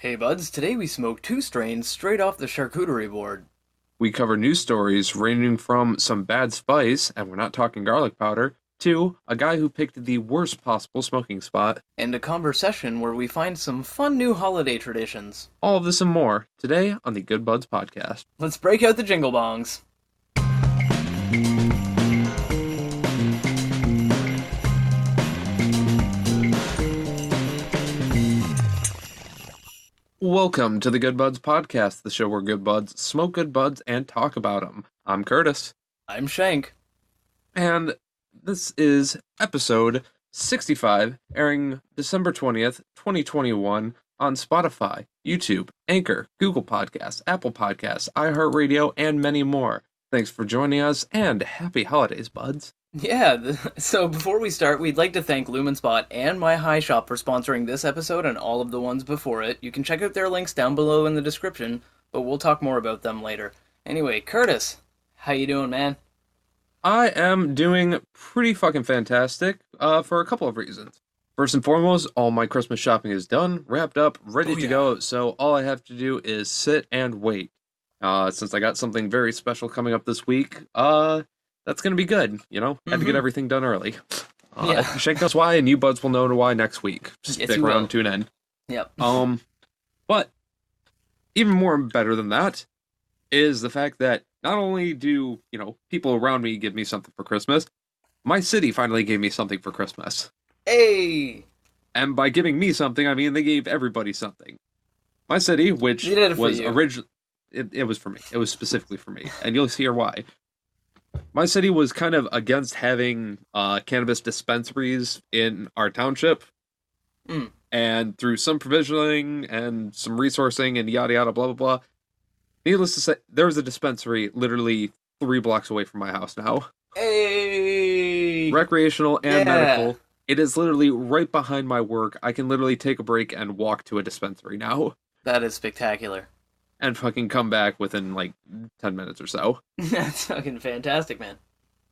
Hey buds, today we smoke two strains straight off the charcuterie board. We cover news stories ranging from some bad spice, and we're not talking garlic powder, to a guy who picked the worst possible smoking spot. And a conversation where we find some fun new holiday traditions. All of this and more today on the Good Buds podcast. Let's break out the jingle bongs. Welcome to the Good Buds podcast, the show where good buds smoke good buds and talk about them. I'm Curtis, I'm Shank. and this is episode 65, airing December 20th, 2021 on Spotify, YouTube, Anchor, Google Podcasts, Apple Podcasts, iHeartRadio, and many more. Thanks for joining us and happy holidays, buds. Yeah, so before we start, we'd like to thank Lumenspot and My High Shop for sponsoring this episode and all of the ones before it. You can check out their links down below in the description, but we'll talk more about them later. Anyway, Curtis, how you doing, man? I am doing pretty fucking fantastic uh, for a couple of reasons. First and foremost, all my Christmas shopping is done, wrapped up, ready Oh, to yeah. go. So all I have to do is sit and wait. Uh, since I got something very special coming up this week, uh, that's gonna be good. You know, I had to get Mhm. everything done early. Uh, Yeah. Shank knows why, and you buds will know why next week. Just Yes, stick around, will. tune in. Yep. Um, but even more better than that is the fact that not only do you know people around me give me something for Christmas, my city finally gave me something for Christmas. Hey! And by giving me something, I mean they gave everybody something. My city, which They did it for was originally, it, it was for me. It was specifically for me, and you'll hear why. My city was kind of against having uh, cannabis dispensaries in our township, Mm. and through some provisioning and some resourcing and yada yada blah blah blah. Needless to say, there was a dispensary literally three blocks away from my house now Hey! recreational and Yeah. medical. It is literally right behind my work. I can literally take a break and walk to a dispensary now That is spectacular. And fucking come back within like 10 minutes or so. That's fucking fantastic, man.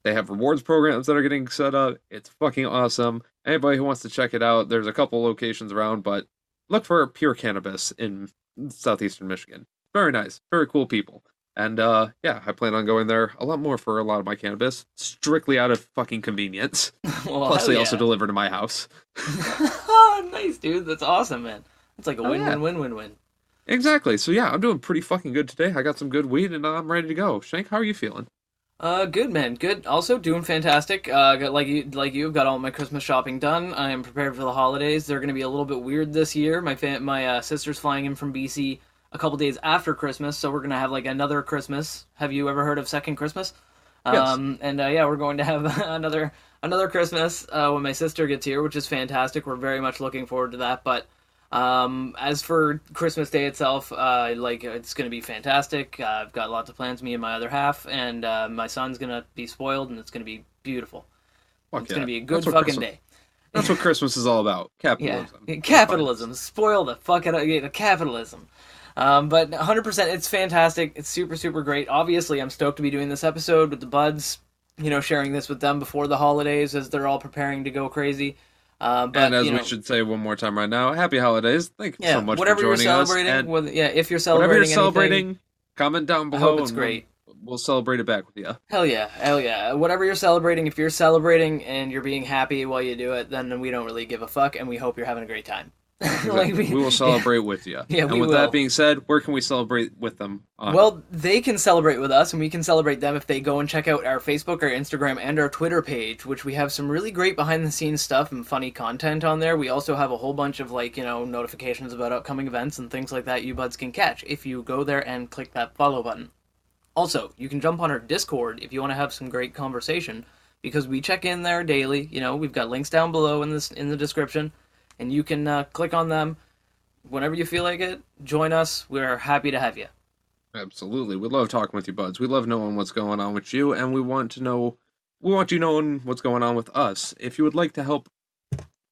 They have rewards programs that are getting set up. It's fucking awesome. Anybody who wants to check it out, there's a couple locations around, but look for Pure Cannabis in southeastern Michigan. Very nice. Very cool people. And uh yeah, I plan on going there a lot more for a lot of my cannabis, strictly out of fucking convenience. well, Plus, they yeah. also deliver to my house. oh, nice, dude. That's awesome, man. It's like a Oh, win, yeah. win, win, win, win. Exactly. So yeah, I'm doing pretty fucking good today. I got some good weed and I'm ready to go. Shank, how are you feeling? Uh, good, man. Good. Also, doing fantastic. Uh, got, like you, like you, got all my Christmas shopping done. I am prepared for the holidays. They're gonna be a little bit weird this year. My fa- my uh, sister's flying in from BC a couple days after Christmas, so we're gonna have like another Christmas. Have you ever heard of Second Christmas? Yes. Um, and uh, yeah, we're going to have another another Christmas uh, when my sister gets here, which is fantastic. We're very much looking forward to that. But um, as for Christmas Day itself, uh, like it's gonna be fantastic. Uh, I've got lots of plans, me and my other half, and uh, my son's gonna be spoiled, and it's gonna be beautiful. Fuck it's yeah. gonna be a good fucking Christmas- day. That's what Christmas is all about. Yeah, Capitalism. capitalism, spoil the fuck out of yeah, the capitalism. Um, but 100%, it's fantastic. It's super, super great. Obviously, I'm stoked to be doing this episode with the buds. You know, sharing this with them before the holidays as they're all preparing to go crazy. Uh, but and as you we should say one more time right now, happy holidays. Thank you yeah, so much whatever for you're joining us. celebrating, And whether, yeah, if you're celebrating, whatever celebrating, you're anything, celebrating, comment down I below. hope it's and we'll- great. We'll, celebrate it back with you. Hell yeah, hell yeah. Whatever you're celebrating, if you're celebrating and you're being happy while you do it, then we don't really give a fuck, and we hope you're having a great time. Like, we, will celebrate with you. Yeah, and we with will. that being said, where can we celebrate with them? On? Well, they can celebrate with us, and we can celebrate them if they go and check out our Facebook, our Instagram, and our Twitter page, which we have some really great behind the scenes stuff and funny content on there. We also have a whole bunch of, like, you know, notifications about upcoming events and things like that you buds can catch if you go there and click that follow button. Also, you can jump on our Discord if you want to have some great conversation, because we check in there daily. You know, we've got links down below in this in the description, and you can uh, click on them whenever you feel like it. Join us. We're happy to have you. Absolutely. We love talking with you, buds. We love knowing what's going on with you, and we want to know we want you knowing what's going on with us. If you would like to help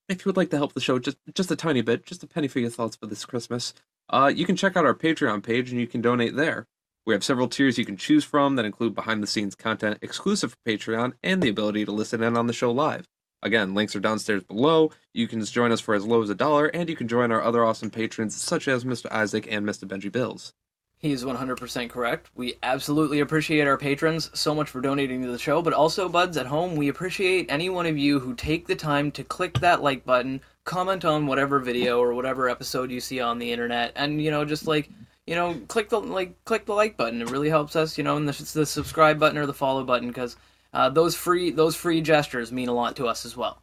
if you would like to help the show just just a tiny bit, just a penny for your thoughts for this Christmas, uh, you can check out our Patreon page and you can donate there. We have several tiers you can choose from that include behind the scenes content exclusive for Patreon and the ability to listen in on the show live. Again, links are downstairs below. You can join us for as low as a dollar, and you can join our other awesome patrons, such as Mr. Isaac and Mr. Benji Bills. He's 100% correct. We absolutely appreciate our patrons so much for donating to the show, but also, buds at home, we appreciate any one of you who take the time to click that like button, comment on whatever video or whatever episode you see on the internet, and, you know, just like, you know, click the like click the like button. It really helps us, you know, and the, the subscribe button or the follow button because uh, those free those free gestures mean a lot to us as well.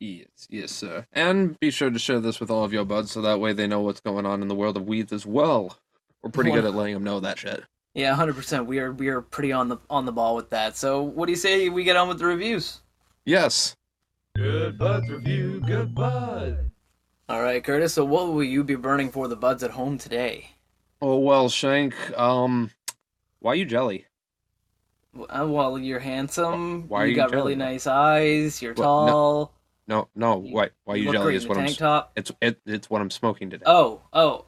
Yes, yes, sir. And be sure to share this with all of your buds so that way they know what's going on in the world of weeds as well. We're pretty good at letting them know that shit. Yeah, hundred percent. We are we are pretty on the on the ball with that. So, what do you say we get on with the reviews? Yes. Good buds review, good bud. All right, Curtis. So, what will you be burning for the buds at home today? Oh well, Shank. Um, why you jelly? Uh, well, you're handsome. Why are you you got really nice eyes. You're? No. tall. No, no. Why? Why you look jelly is what I'm. top. It's it. It's what I'm smoking today. Oh, oh.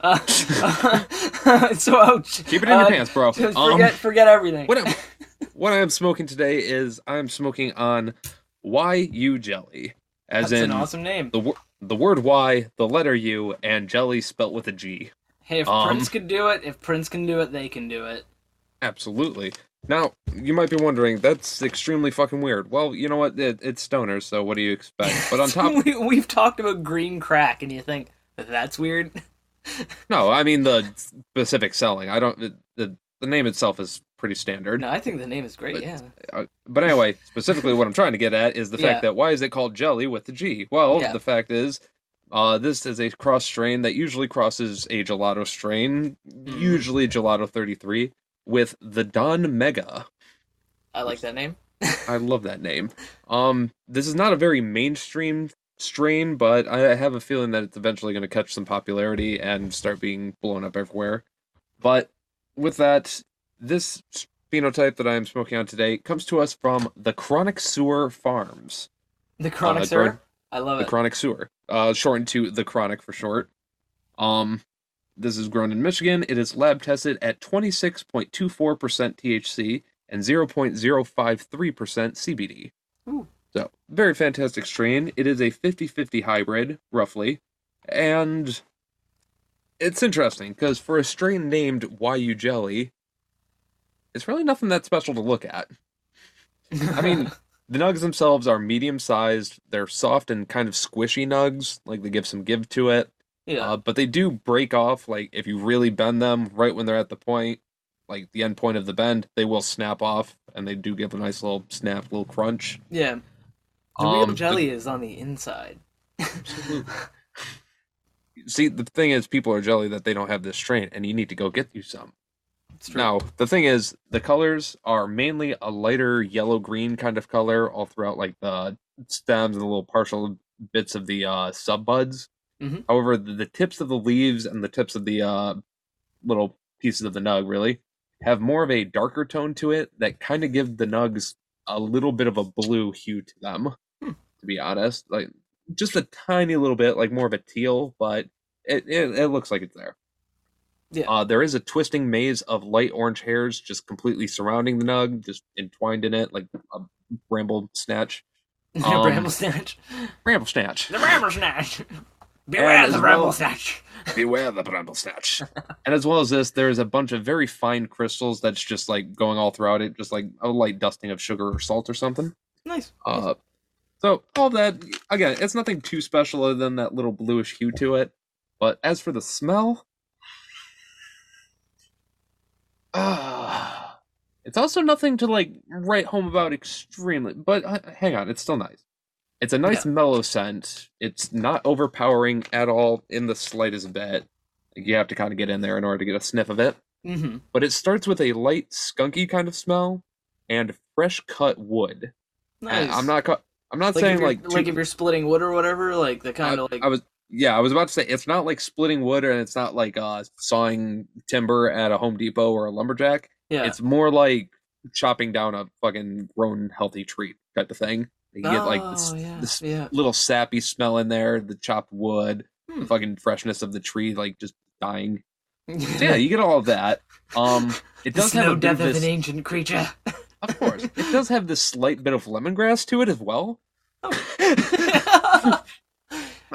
Uh, so, ouch. Keep it in your Uh, pants, bro. Just Um, forget, forget everything. what I'm, what I am smoking today is I'm smoking on why you jelly, as That's in an awesome name. the the word Y, the letter U, and jelly spelt with a G. Hey, if um, Prince could do it, if Prince can do it, they can do it. Absolutely. Now, you might be wondering, that's extremely fucking weird. Well, you know what? It, it's stoners, so what do you expect? But on top, we, we've talked about green crack, and you think that's weird? no, I mean the specific selling. I don't. The, the, the name itself is pretty standard. No, I think the name is great. But- yeah. Uh, but anyway, specifically, what I'm trying to get at is the Yeah. fact that why is it called jelly with the G? Well, Yeah. the fact is, uh, this is a cross strain that usually crosses a gelato strain, Mm. usually gelato 33, with the Don Mega. I like that name. I love that name. Um, this is not a very mainstream strain, but I have a feeling that it's eventually going to catch some popularity and start being blown up everywhere. But with that, this phenotype that I am smoking on today comes to us from the Chronic Sewer Farms. The Chronic Uh, Sewer. I love The it. The Chronic Sewer, uh, shortened to the Chronic for short. Um, this is grown in Michigan. It is lab tested at 26.24% THC and 0.053% CBD. Ooh. So, very fantastic strain. It is a 50 50 hybrid, roughly. And it's interesting because for a strain named YU Jelly, it's really nothing that special to look at. I mean, the nugs themselves are medium sized. They're soft and kind of squishy nugs, like they give some give to it. Yeah. Uh, but they do break off. Like if you really bend them right when they're at the point, like the end point of the bend, they will snap off, and they do give a nice little snap, little crunch. yeah. The Um, real the- jelly is on the inside. See, the thing is, people are jelly that they don't have this strain, and you need to go get you some. Now, the thing is, the colors are mainly a lighter yellow green kind of color all throughout, like the stems and the little partial bits of the uh, sub buds. Mhm. However, the, the tips of the leaves and the tips of the uh, little pieces of the nug really have more of a darker tone to it that kind of give the nugs a little bit of a blue hue to them. Hmm. To be honest, like just a tiny little bit, like more of a teal, but it it, it looks like it's there. Yeah. Uh, there is a twisting maze of light orange hairs just completely surrounding the nug, just entwined in it like a bramble snatch. um, Bramble Snatch. Bramble snatch. The Bramble Snatch. Beware the Bramble well- Snatch. Beware the bramble snatch. and as well as this, there's a bunch of very fine crystals that's just like going all throughout it, just like a light dusting of sugar or salt or something. Nice. Uh, so all that again, it's nothing too special other than that little bluish hue to it. But as for the smell, ah, it's also nothing to like write home about extremely. But uh, hang on, it's still nice. It's a nice mellow scent. It's not overpowering at all in the slightest bit. You have to kind of get in there in order to get a sniff of it. Mm-hmm. But it starts with a light skunky kind of smell and fresh cut wood. Nice. I- I'm not. ca- I'm not like saying like like if you're splitting wood or whatever, like the kind I, of like I was yeah, I was about to say it's not like splitting wood and it's not like uh sawing timber at a Home Depot or a lumberjack. yeah. It's more like chopping down a fucking grown healthy tree type of thing. You get like this, Oh, yeah, this yeah. little sappy smell in there, the chopped wood, Hmm. the fucking freshness of the tree like just dying. Yeah, you get all of that. Um it does have bit death of this, an ancient creature. of course. It does have this slight bit of lemongrass to it as well. and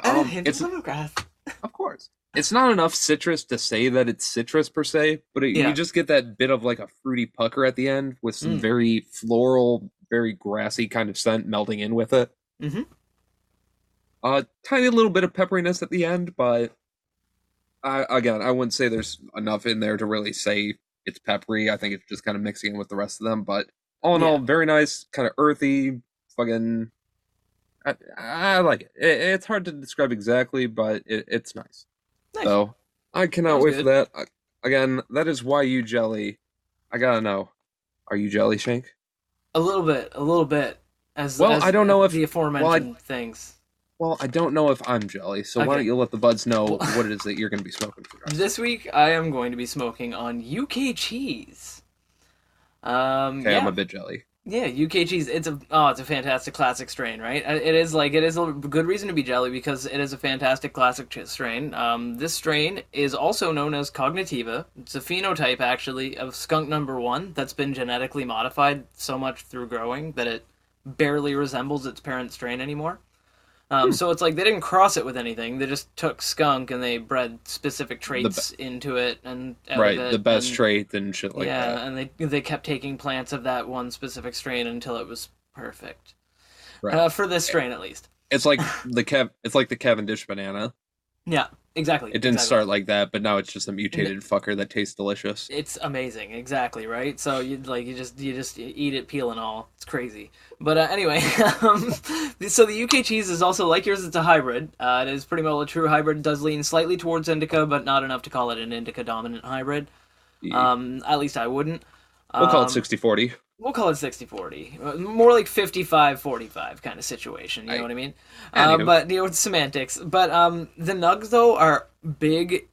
a Um, it's of lemongrass. of course it's not enough citrus to say that it's citrus per se, but it, Yeah. you just get that bit of like a fruity pucker at the end with some Mm. very floral, very grassy kind of scent melding in with it. Mhm. A tiny little bit of pepperiness at the end, but I, again, I wouldn't say there's enough in there to really say it's peppery. I think it's just kind of mixing in with the rest of them. But all in Yeah. all, very nice, kind of earthy, fucking. I, I like it. it. It's hard to describe exactly, but it, it's nice. Nice. So I cannot wait good. for that. I- Again, that is why you jelly. I gotta know. Are you jelly, Shank? A little bit, a little bit. As Well, as I don't know if- the aforementioned things. Well, I don't know if I'm jelly, so why don't you let the buds know what it is that you're going to be smoking for rest? This week, I am going to be smoking on UK cheese. Um, Okay, yeah. I'm a bit jelly. Yeah, UK cheese. It's a oh, it's a fantastic classic strain, right? Uh, It is like it is a good reason to be jelly because it is a fantastic classic strain. Um, this strain is also known as Cognitiva. It's a phenotype actually of skunk number one that's been genetically modified so much through growing that it barely resembles its parent strain anymore. Um, So it's like they didn't cross it with anything. They just took skunk and they bred specific traits into it and Right, it, the best and- trait and shit like yeah, that. Yeah, and they they kept taking plants of that one specific strain until it was perfect. Right. Uh, for this strain, at least. It's like the Kev. It's like the Cavendish banana. Yeah, exactly. It didn't exactly. start like that, but now it's just a mutated fucker that tastes delicious. It's amazing, exactly right. So you like you just you just eat it peel and all. It's crazy. But uh, anyway, um, so the UK cheese is also like yours. It's a hybrid. Uh, it is pretty well a true hybrid. It does lean slightly towards indica, but not enough to call it an indica dominant hybrid. Um, at least I wouldn't. we'll call Um, it 60-40. We'll call it 60-40. Uh, More like 55-45 kind of situation, you know what I mean? Uh, but, you know, it's semantics. But um, the nugs, though, are big,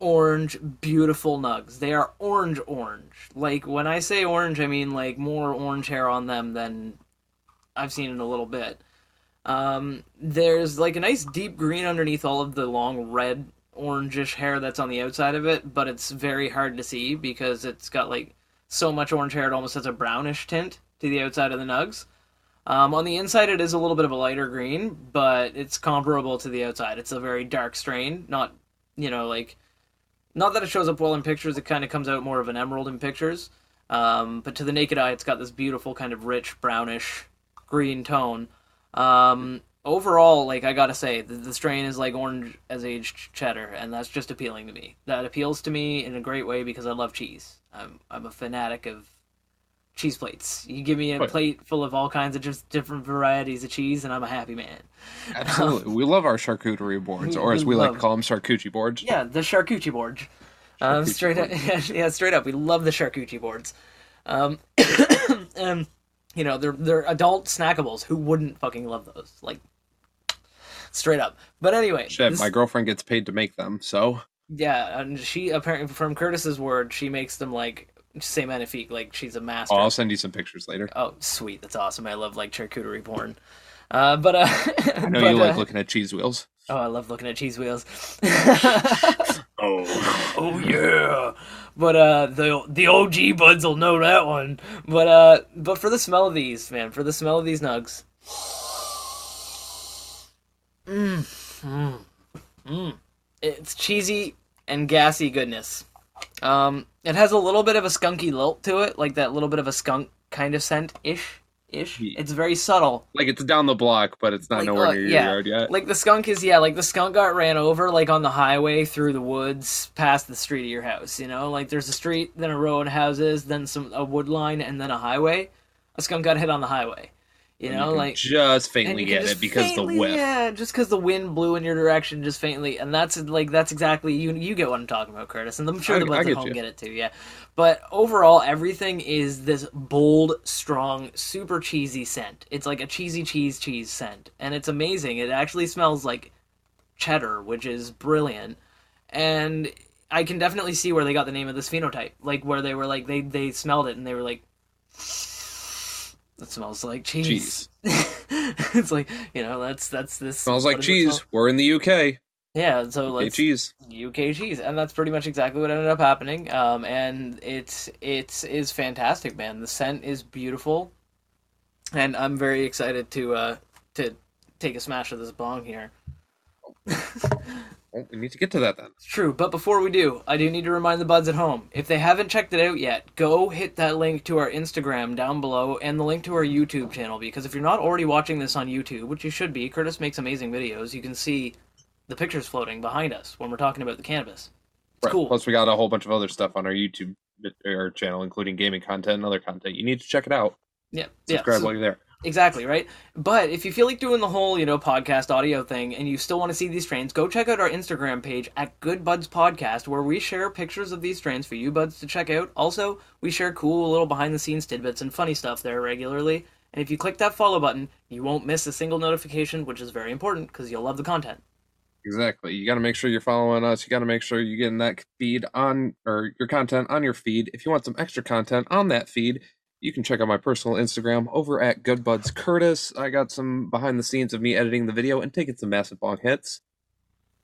orange, beautiful nugs. They are orange orange. Like, when I say orange, I mean, like, more orange hair on them than I've seen in a little bit. Um, there's, like, a nice deep green underneath all of the long red, orangish hair that's on the outside of it, but it's very hard to see because it's got, like, so much orange hair it almost has a brownish tint to the outside of the nugs. Um, on the inside, it is a little bit of a lighter green, but it's comparable to the outside. It's a very dark strain, not you know like not that it shows up well in pictures. It kind of comes out more of an emerald in pictures, um, but to the naked eye, it's got this beautiful kind of rich brownish green tone. Um, overall, like I gotta say, the, the strain is like orange as aged cheddar, and that's just appealing to me. That appeals to me in a great way because I love cheese. I'm I'm a fanatic of cheese plates. You give me a Right. plate full of all kinds of just different varieties of cheese, and I'm a happy man. Absolutely. we love our charcuterie boards, or as we we like to call them, charcuterie boards. Yeah, the charcuterie board. Um, straight up, board. yeah, straight up, we love the charcuterie boards. Um, um, you know, they're they're adult snackables. Who wouldn't fucking love those? Like, straight up. But anyway, Shit, this- my girlfriend gets paid to make them, so yeah, and she apparently, from Curtis's word, she makes them like say magnifique, like she's a master. oh, I'll send you some pictures later. Oh, sweet, that's awesome. I love like charcuterie porn. Uh, but uh, I know but, you like uh, looking at cheese wheels. Oh, I love looking at cheese wheels. Oh, oh yeah. But uh the the OG buds will know that one. But uh but for the smell of these, man, for the smell of these nugs. Mmm. Mmm. Mmm. It's cheesy and gassy goodness. Um it has a little bit of a skunky lilt to it, like that little bit of a skunk kind of scent ish. Ish. It's very subtle. like it's down the block, but it's not Like, nowhere uh, near your yeah. yard yet. Like the skunk is yeah, like the skunk got ran over like on the highway through the woods past the street of your house, you know? Like there's a street, then a row of houses, then some a wood line and then a highway. A skunk got hit on the highway. You know, can like just faintly get just it because faintly- the whiff. Yeah, just because the wind blew in your direction, just faintly, and that's like that's exactly you. You get what I'm talking about, Curtis, and I'm sure I- the buds at home you. get it too. Yeah, but overall, everything is this bold, strong, super cheesy scent. It's like a cheesy cheese cheese scent, and it's amazing. It actually smells like cheddar, which is brilliant, and I can definitely see where they got the name of this phenotype. Like where they were like they they smelled it and they were like. That smells like cheese. it's like you know that's that's this Smells like cheese. smell- We're in the UK. Yeah, so let's cheese. UK cheese, and that's pretty much exactly what ended up happening. Um, and it's it's is fantastic, man. The scent is beautiful, and I'm very excited to uh to take a smash of this bong here. Well, we need to get to that then. It's true, but before we do, I do need to remind the buds at home. If they haven't checked it out yet, go hit that link to our Instagram down below and the link to our YouTube channel because if you're not already watching this on YouTube, which you should be, Curtis makes amazing videos. You can see the pictures floating behind us when we're talking about the cannabis. It's Right. cool. Plus, we got a whole bunch of other stuff on our YouTube bit- or channel, including gaming content and other content. You need to check it out. yeah, yeah. Subscribe so- while you're there. Exactly, right? But if you feel like doing the whole, you know, podcast audio thing and you still want to see these strains, go check out our Instagram page at Good Buds Podcast where we share pictures of these strains for you buds to check out. Also, we share cool little behind the scenes tidbits and funny stuff there regularly. And if you click that follow button, you won't miss a single notification, which is very important because you'll love the content. Exactly. You got to make sure you're following us. You got to make sure you're getting that feed on or your content on your feed. If you want some extra content on that feed, you can check out my personal Instagram over at Goodbuds Curtis. I got some behind the scenes of me editing the video and taking some massive bong hits.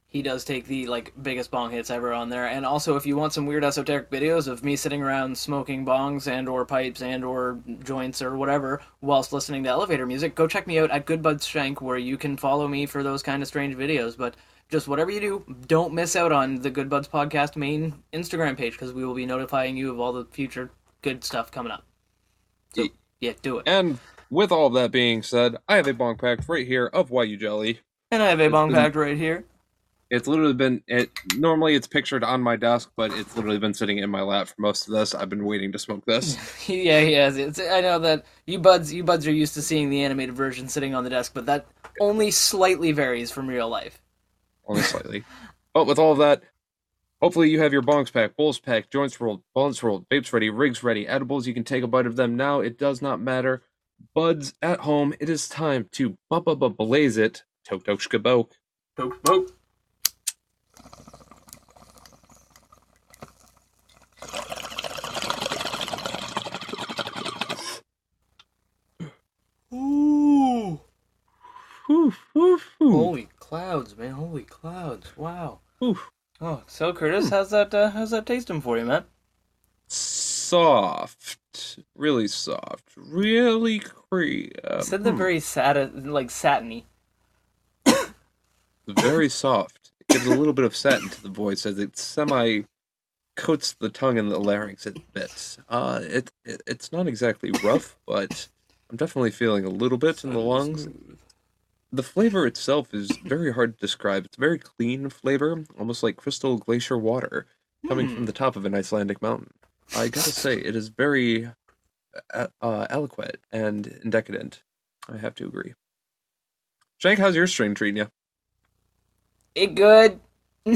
He does take the like biggest bong hits ever on there. And also if you want some weird esoteric videos of me sitting around smoking bongs and or pipes and or joints or whatever whilst listening to elevator music, go check me out at Goodbuds Shank where you can follow me for those kind of strange videos. But just whatever you do, don't miss out on the Good Buds podcast main Instagram page because we will be notifying you of all the future good stuff coming up. So, yeah, do it. And with all of that being said, I have a bong pack right here of YU Jelly. And I have a bong packed right here. It's literally been it. Normally, it's pictured on my desk, but it's literally been sitting in my lap for most of this. I've been waiting to smoke this. yeah, he has. It's, I know that you buds, you buds are used to seeing the animated version sitting on the desk, but that only slightly varies from real life. only slightly. But with all of that, hopefully you have your bongs packed, bowls packed, joints rolled, buns rolled, vapes ready, rigs ready, edibles. You can take a bite of them now. It does not matter. Buds at home. It is time to bump up a blaze it. Tok tok shkaboke. Poke, poke. Ooh! Whew, whew, whew. Holy clouds, man! Holy clouds! Wow. Whew. Oh, so Curtis, how's that? Uh, how's that tasting for you, man? Soft, really soft, really creamy. You said they're very sat, like satiny. very soft. It gives a little bit of satin to the voice as it semi coats the tongue and the larynx a bit. Uh, it, it it's not exactly rough, but I'm definitely feeling a little bit in the lungs. The flavor itself is very hard to describe. It's a very clean flavor, almost like crystal glacier water coming Hmm. from the top of an Icelandic mountain. I gotta say, it is very uh, uh, eloquent and decadent. I have to agree. Shank, how's your strain treating you? It good.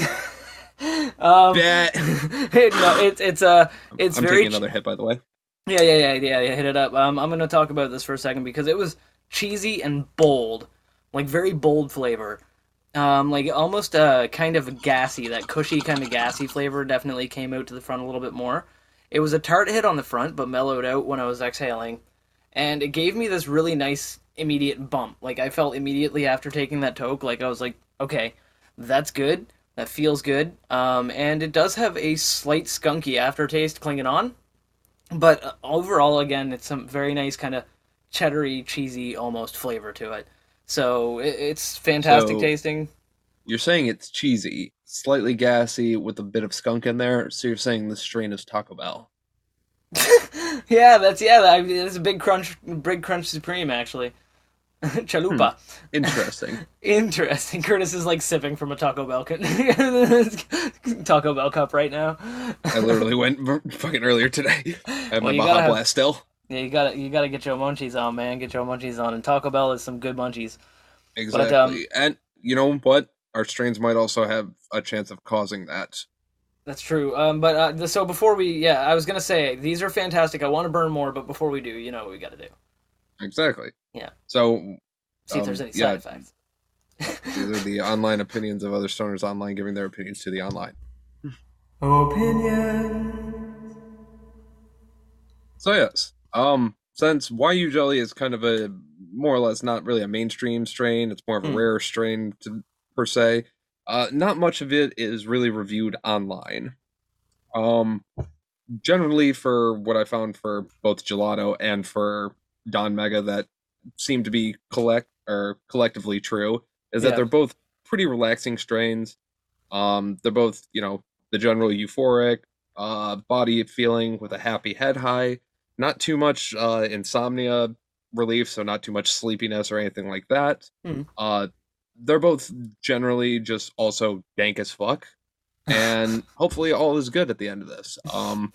um, Bet. no, it's it's uh it's I'm very taking another hit, by the way. Yeah, yeah, yeah, yeah, yeah. Hit it up. Um, I'm gonna talk about this for a second because it was cheesy and bold, like very bold flavor. Um, like almost uh kind of gassy. That cushy kind of gassy flavor definitely came out to the front a little bit more. It was a tart hit on the front, but mellowed out when I was exhaling, and it gave me this really nice immediate bump. Like I felt immediately after taking that toke, like I was like, okay, that's good. That feels good. Um, and it does have a slight skunky aftertaste clinging on but uh, overall again it's some very nice kind of cheddary cheesy almost flavor to it so it, it's fantastic So- tasting You're saying it's cheesy, slightly gassy, with a bit of skunk in there. So you're saying this strain is Taco Bell. yeah that's yeah I mean, it's a big crunch big crunch supreme actually chalupa hmm, Interesting. interesting curtis is like sipping from a taco bell cup taco bell cup right now I literally went fucking earlier today. I have Well, my Baja have- Blast still. Yeah you gotta you gotta get your munchies on man get your munchies on and taco bell is some good munchies Exactly. um, and you know what? Our strains might also have a chance of causing that. That's true. Um, but uh, so before we, yeah, I was gonna say these are fantastic. I want to burn more, but before we do, you know what we got to do. Exactly. Yeah. So See if Um, there's any yeah. side effects. these are the online opinions of other stoners online giving their opinions to the online. Opinion. So yes, um, since YU Jelly is kind of a more or less not really a mainstream strain, it's more of a Hmm. rare strain to, per se. Uh, not much of it is really reviewed online. Um, generally, for what I found for both Gelato and for Don Mega, that seem to be collect or collectively true is that they're both pretty relaxing strains. Um, they're both, you know, the general euphoric, uh, body feeling with a happy head high, not too much uh, insomnia relief, so not too much sleepiness or anything like that. Mhm. Uh, they're both generally just also dank as fuck, and hopefully all is good at the end of this. Um,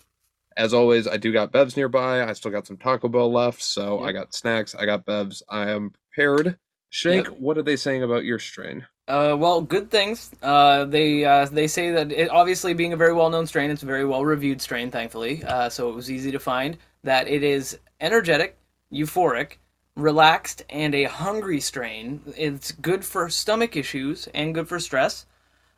as always, I do got bevs nearby. I still got some Taco Bell left, so I got snacks. I got bevs. I am prepared. Shake, Yep. what are they saying about your strain? Uh, well, good things. Uh, they uh, they say that it, obviously being a very well known strain, it's a very well reviewed strain, thankfully. Uh, so it was easy to find that it is energetic, euphoric, relaxed, and a hungry strain. It's good for stomach issues and good for stress.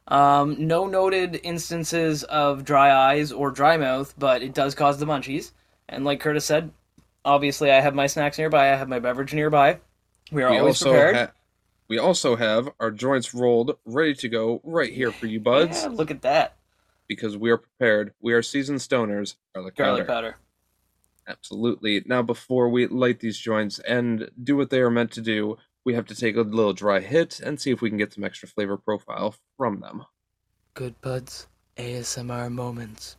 Um, no noted instances of dry eyes or dry mouth, but it does cause the munchies. And like Curtis said, obviously I have my snacks nearby. I have my beverage nearby. We are we always prepared. ha- we also have our joints rolled, ready to go right here for you buds, Yeah, look at that because we are prepared. We are seasoned stoners. Garlic, garlic powder. powder. Absolutely. Now, before we light these joints and do what they are meant to do, we have to take a little dry hit and see if we can get some extra flavor profile from them. Good buds, ASMR moments.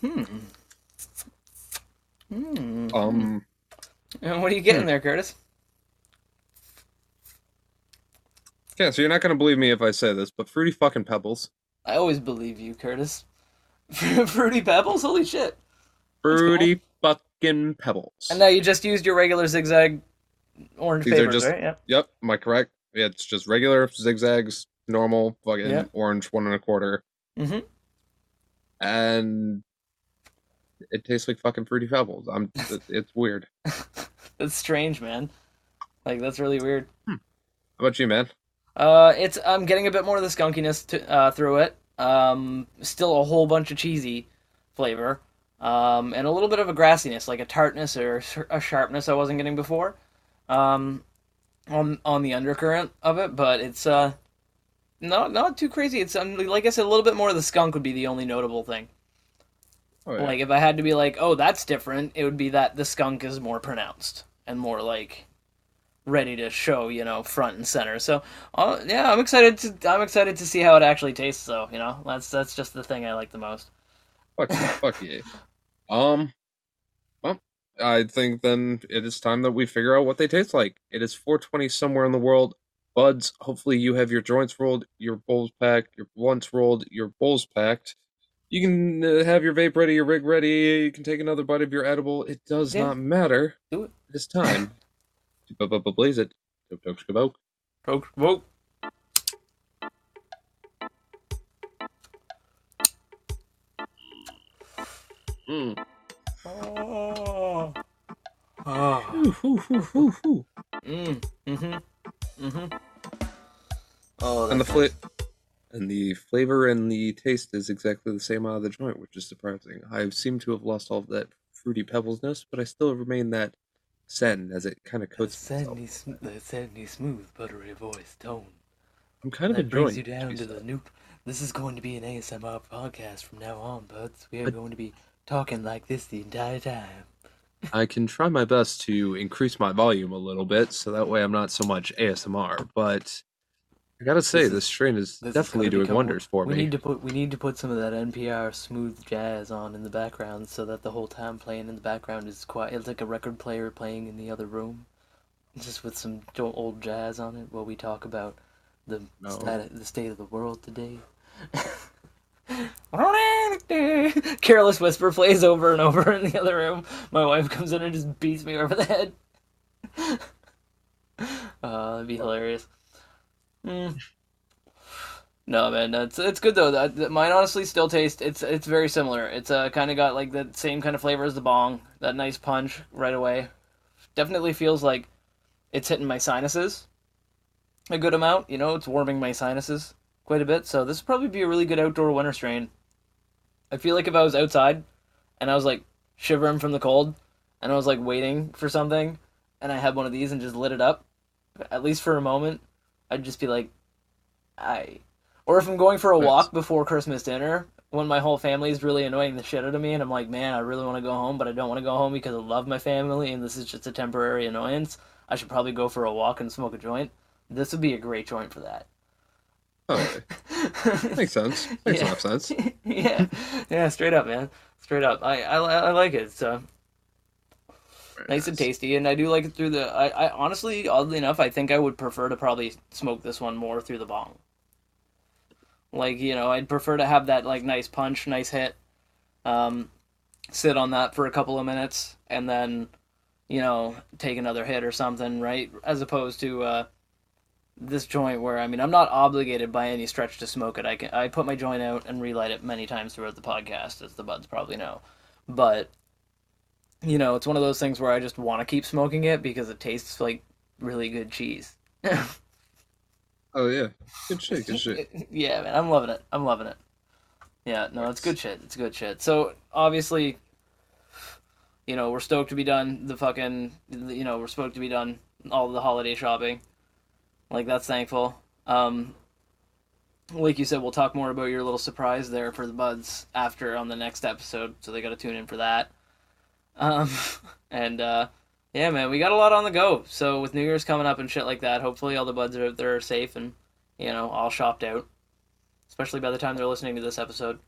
Hmm. Hmm. Um, And what are you getting there, Curtis? Yeah. So you're not gonna believe me if I say this, but fruity fucking pebbles, I always believe you, Curtis. Fruity Pebbles? Holy shit. That's cool. fruity fucking pebbles. And now you just used your regular zigzag orange These are papers, just- right? Yeah. Yep, am I correct? Yeah, it's just regular zigzags, normal fucking Yeah. orange one and a quarter, Mm-hmm. and it tastes like fucking fruity pebbles. I'm. It's weird. That's strange, man. Like, that's really weird. How about you, man? Uh, it's I'm getting a bit more of the skunkiness to, uh, through it. Um, still a whole bunch of cheesy flavor. Um, and a little bit of a grassiness, like a tartness or a sharpness I wasn't getting before. Um, on on the undercurrent of it, but it's uh, not not too crazy. It's um, like I said, a little bit more of the skunk would be the only notable thing. Oh, yeah. Like if I had to be like, oh, that's different, it would be that the skunk is more pronounced and more like ready to show, you know, front and center. So, uh, yeah, I'm excited to I'm excited to see how it actually tastes. Though, you know, that's that's just the thing I like the most. Fuck yeah, fuck yeah. Um, well, I think then it is time that we figure out what they taste like. It is 420 somewhere in the world. Buds, hopefully you have your joints rolled, your bowls packed, your blunts rolled, your bowls packed. You can uh, have your vape ready, your rig ready. You can take another bite of your edible. It does Yeah. not matter. Do it. It is time blaze it. Tok tok skaboke. Poke, whoa. Mm. Oh. Oh. Ooh, ooh, ooh, ooh, ooh. Mm. Mm-hmm. Mm-hmm. Oh, And the that's fla- nice. and the flavor and the taste is exactly the same out of the joint, which is surprising. I seem to have lost all of that fruity pebblesness, but I still remain that sen as it kind of The coats sm- the sandy, smooth, buttery voice tone. I'm kind of that brings you down be to the new. This is going to be an ASMR podcast from now on, buds. We are going to be talking like this the entire time. I can try my best to increase my volume a little bit, so that way I'm not so much ASMR. But I gotta say, This this, is- strain is This definitely gonna doing become- wonders for we me. need to put we need to put some of that NPR smooth jazz on in the background, so that the whole time playing in the background is quiet. It's like a record player playing in the other room, just with some old jazz on it while we talk about the No. stat- the state of the world today. Careless Whisper plays over and over in the other room. My wife comes in and just beats me over the head. uh, that'd be hilarious. Mm. No, man, it's it's good though. That, mine honestly still tastes. It's it's very similar. It's uh, kind of got like the same kind of flavor as the bong. That nice punch right away. Definitely feels like it's hitting my sinuses a good amount. You know, it's warming my sinuses quite a bit. So this would probably be a really good outdoor winter strain. I feel like if I was outside and I was like shivering from the cold and I was like waiting for something and I had one of these and just lit it up, at least for a moment, I'd just be like, I. Or if I'm going for a Nice. walk before Christmas dinner when my whole family is really annoying the shit out of me, and I'm like, man, I really want to go home, but I don't want to go home because I love my family, and this is just a temporary annoyance. I should probably go for a walk and smoke a joint. This would be a great joint for that. Oh, makes sense. Makes a lot of sense. yeah, yeah, straight up, man, straight up. I I, I like it. So Very nice and tasty, and I do like it through the. I, I honestly, oddly enough, I think I would prefer to probably smoke this one more through the bong. Like you know, I'd prefer to have that like nice punch, nice hit. Um, sit on that for a couple of minutes, and then, you know, take another hit or something, right? As opposed to uh, this joint where I mean, I'm not obligated by any stretch to smoke it. I can I put my joint out and relight it many times throughout the podcast, as the buds probably know, but you know, it's one of those things where I just want to keep smoking it because it tastes like really good cheese. Oh yeah, good shit. Good shit. yeah, man, I'm loving it. I'm loving it. Yeah, no, it's good shit. It's good shit. So obviously, you know, we're stoked to be done. The fucking, you know, we're stoked to be done. All the holiday shopping, like that's thankful. Um, like you said, we'll talk more about your little surprise there for the buds after on the next episode. So they got to tune in for that. Um, and uh, yeah, man, we got a lot on the go. So with New Year's coming up and shit like that, hopefully all the buds are out there are safe and you know all shopped out. Especially by the time they're listening to this episode.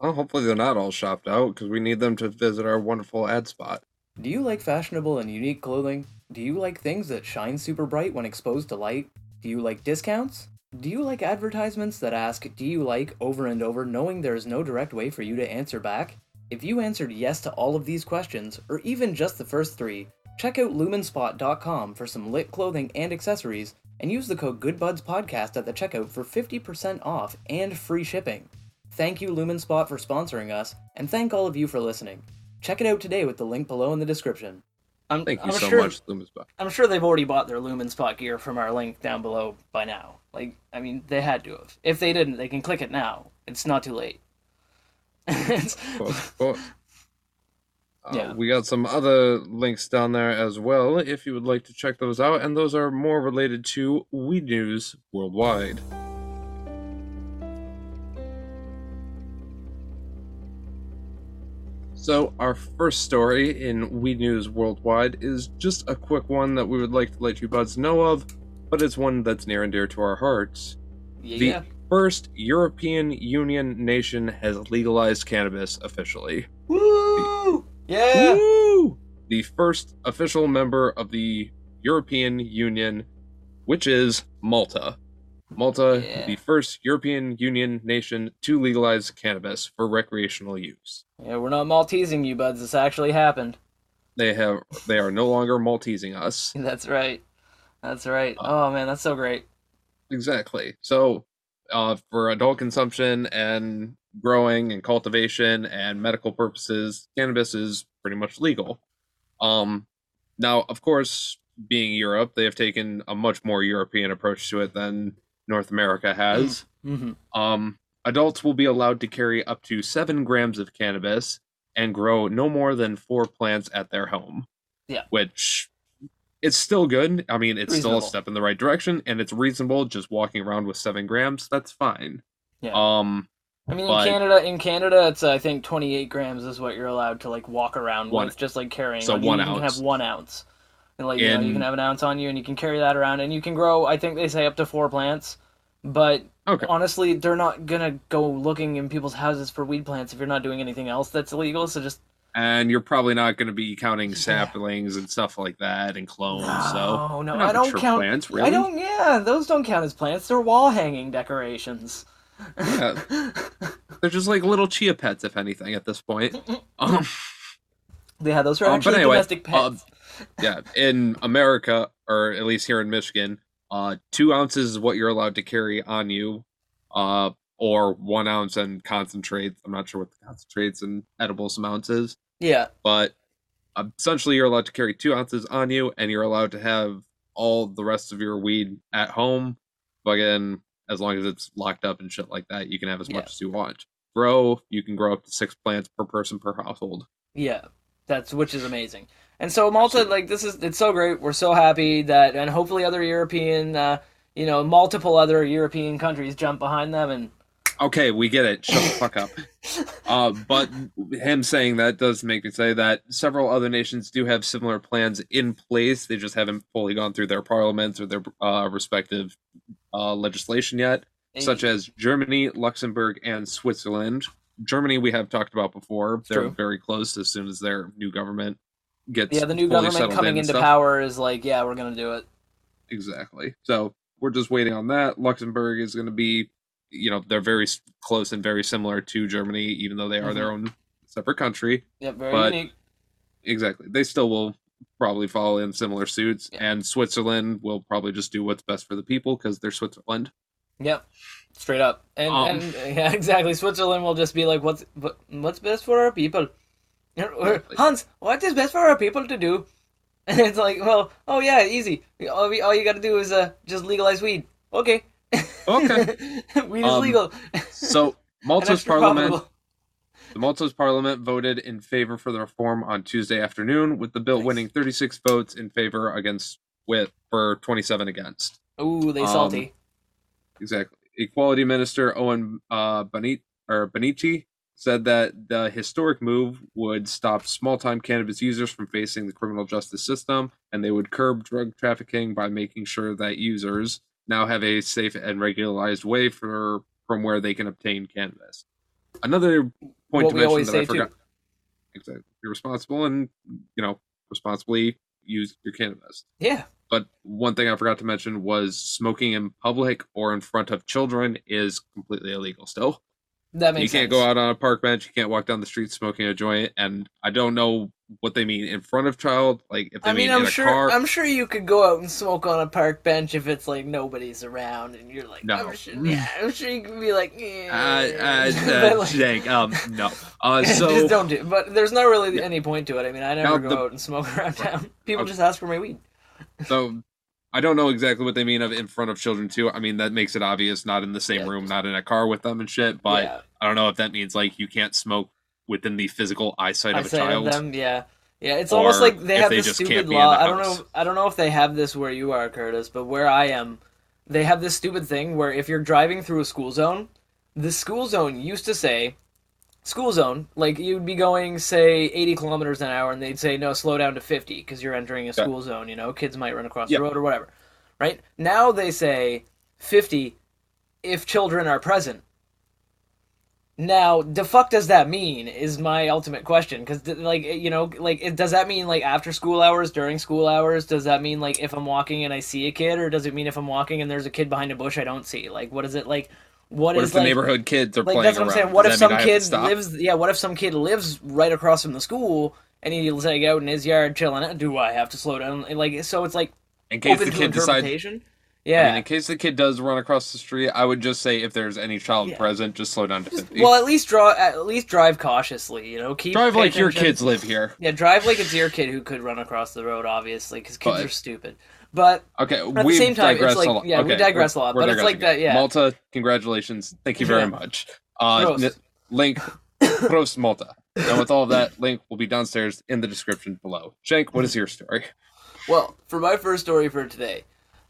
Well, hopefully they're not all shopped out because we need them to visit our wonderful ad spot. Do you like fashionable and unique clothing? Do you like things that shine super bright when exposed to light? Do you like discounts? Do you like advertisements that ask, Do you like over and over, knowing there is no direct way for you to answer back? If you answered yes to all of these questions, or even just the first three, check out lumenspot.com for some lit clothing and accessories, and use the code GoodBudsPodcast at the checkout for 50% off and free shipping. Thank you, Lumenspot, for sponsoring us, and thank all of you for listening. Check it out today with the link below in the description. I'm, Thank you I'm so sure, much, Lumenspot. I'm sure they've already bought their Lumenspot gear from our link down below by now. Like, I mean, they had to have. If they didn't, they can click it now. It's not too late. It's- Of course, of course. Uh, Yeah. We got some other links down there as well if you would like to check those out, and those are more related to Weed News worldwide. So, our first story in Weed News Worldwide is just a quick one that we would like to let you buds know of, but it's one that's near and dear to our hearts. yeah. The first European Union nation has legalized cannabis officially. Woo! Yeah! Woo! The first official member of the European Union, which is Malta. Malta, Yeah. the first European Union nation to legalize cannabis for recreational use. Yeah, we're not Maltesing you, buds. This actually happened. They have they are no longer Maltesing us. That's right. That's right. Uh, Oh, man, that's so great. Exactly. So, uh, for adult consumption and growing and cultivation and medical purposes, cannabis is pretty much legal. Um, now, of course, being Europe, they have taken a much more European approach to it than North America has. hmm Um, adults will be allowed to carry up to seven grams of cannabis and grow no more than four plants at their home. Yeah. Which it's still good. I mean, it's still a step in the right direction and it's reasonable just walking around with seven grams. That's fine. Yeah. Um, I mean, but- in Canada, in Canada, it's I think 28 grams is what you're allowed to like walk around One- with, just like carrying. so Like, you- one you, can ounce. have one ounce, and like you, know, you can have an ounce on you, and you can carry that around, and you can grow. I think they say up to four plants, but okay. honestly, they're not gonna go looking in people's houses for weed plants if you're not doing anything else that's illegal. So just And you're probably not going to be counting saplings and stuff like that and clones. so no, no, I don't count. plants, really. I don't. Yeah, those don't count as plants. They're wall hanging decorations. Yeah. They're just like little chia pets, if anything, at this point. Um, yeah, those are Um, actually anyway, domestic pets. yeah, in America, or at least here in Michigan, uh, two ounces is what you're allowed to carry on you, uh, or one ounce and concentrates. I'm not sure what the concentrates and edibles amounts is, yeah, but essentially you're allowed to carry two ounces on you, and you're allowed to have all the rest of your weed at home. But again, as long as it's locked up and shit like that, you can have as Yeah. much as you want. Grow, you can grow up to six plants per person per household. Yeah, that's which is amazing. And so Malta, like this is it's so great. We're so happy that, and hopefully other European, uh, you know, multiple other European countries jump behind them. And Okay, we get it. Shut the fuck up. Uh, but him saying that does make me say that several other nations do have similar plans in place. They just haven't fully gone through their parliaments or their uh, respective uh, legislation yet, such as Germany, Luxembourg, and Switzerland. Germany, we have talked about before. They're True. very close as soon as their new government gets yeah, the new government coming in into stuff. power is like, yeah, we're gonna do it. Exactly. So we're just waiting on that. Luxembourg is going to be, you know, they're very close and very similar to Germany, even though they are their own separate country. Yep, very But- unique. Exactly. They still will probably follow in similar suits. Yeah. And Switzerland will probably just do what's best for the people because they're Switzerland. Yep, straight up. And, Um, and yeah, exactly. Switzerland will just be like, what's what, what's best for our people? You know, or, Exactly. Hans, what is best for our people to do? And it's like, well, oh yeah, easy. All, we, all you got to do is uh, just legalize weed. Okay. Okay. weed is Um, legal. So Malta's parliament profitable. The Malta's parliament voted in favor for the reform on Tuesday afternoon, with the bill winning 36 votes in favor against with for 27 against. Ooh, they um, salty. Exactly. Equality Minister Owen uh, Bonit or Bonnici said that the historic move would stop small-time cannabis users from facing the criminal justice system, and they would curb drug trafficking by making sure that users now have a safe and regularized way for from where they can obtain cannabis. Another point What to mention that I say, too. forgot. Exactly. Be responsible and you know responsibly use your cannabis. Yeah. But one thing I forgot to mention was smoking in public or in front of children is completely illegal still. That You can't sense. go out on a park bench, you can't walk down the street smoking a joint, and I don't know what they mean in front of child, like if they I mean, mean I'm in a sure. car. I'm sure you could go out and smoke on a park bench if it's like nobody's around, and you're like, No. I'm sure, yeah, I'm sure you could be like, Uh, yeah. uh, uh, like, Jake, um, no. Uh, just don't do. But there's not really any point to it. I mean, I never Now go the- out and smoke around town. People Okay. just ask for my weed. so I don't know exactly what they mean of in front of children too. I mean that makes it obvious, not in the same Yeah. room, not in a car with them and shit. But yeah, I don't know if that means like you can't smoke within the physical eyesight I of a child. of them. Yeah, yeah. It's almost like they have they this stupid can't be in law. I don't know. I don't know if they have this where you are, Curtis, but where I am, they have this stupid thing where if you're driving through a school zone, the school zone used to say school zone like you'd be going say 80 kilometers an hour and they'd say no slow down to 50 because you're entering a school zone you know kids might run across the road or whatever right? Now they say 50 if children are present. Now the fuck does that mean is my ultimate question because like you know like it, does that mean like after school hours during school hours does that mean like if i'm walking and i see a kid or does it mean if i'm walking and there's a kid behind a bush i don't see? Like what is it like what if the like, neighborhood kids are like playing that's what I'm saying. What Does if some mean I have to kid lives? Yeah, what if some kid lives right across from the school and he's like out in his yard chilling? Do I have to slow down? Like so, it's like in case open the kid decides interpretation. I Yeah. mean, in case the kid does run across the street, I would just say if there's any child Yeah. present, just slow down to Just- 50. well, at least draw. At least drive cautiously. You know, keep Drive like your kids live here. Yeah, drive like it's your kid who could run across the road. Obviously, because kids But- are stupid. But Okay, the we same time, it's like- yeah, we digress a lot, but it's like digressing. that, yeah. Malta, congratulations. Thank you very Yeah. much. Uh, n- link, Prost Malta. And with all that, link will be downstairs in the description below. Shank, what is your story? Well, for my first story for today,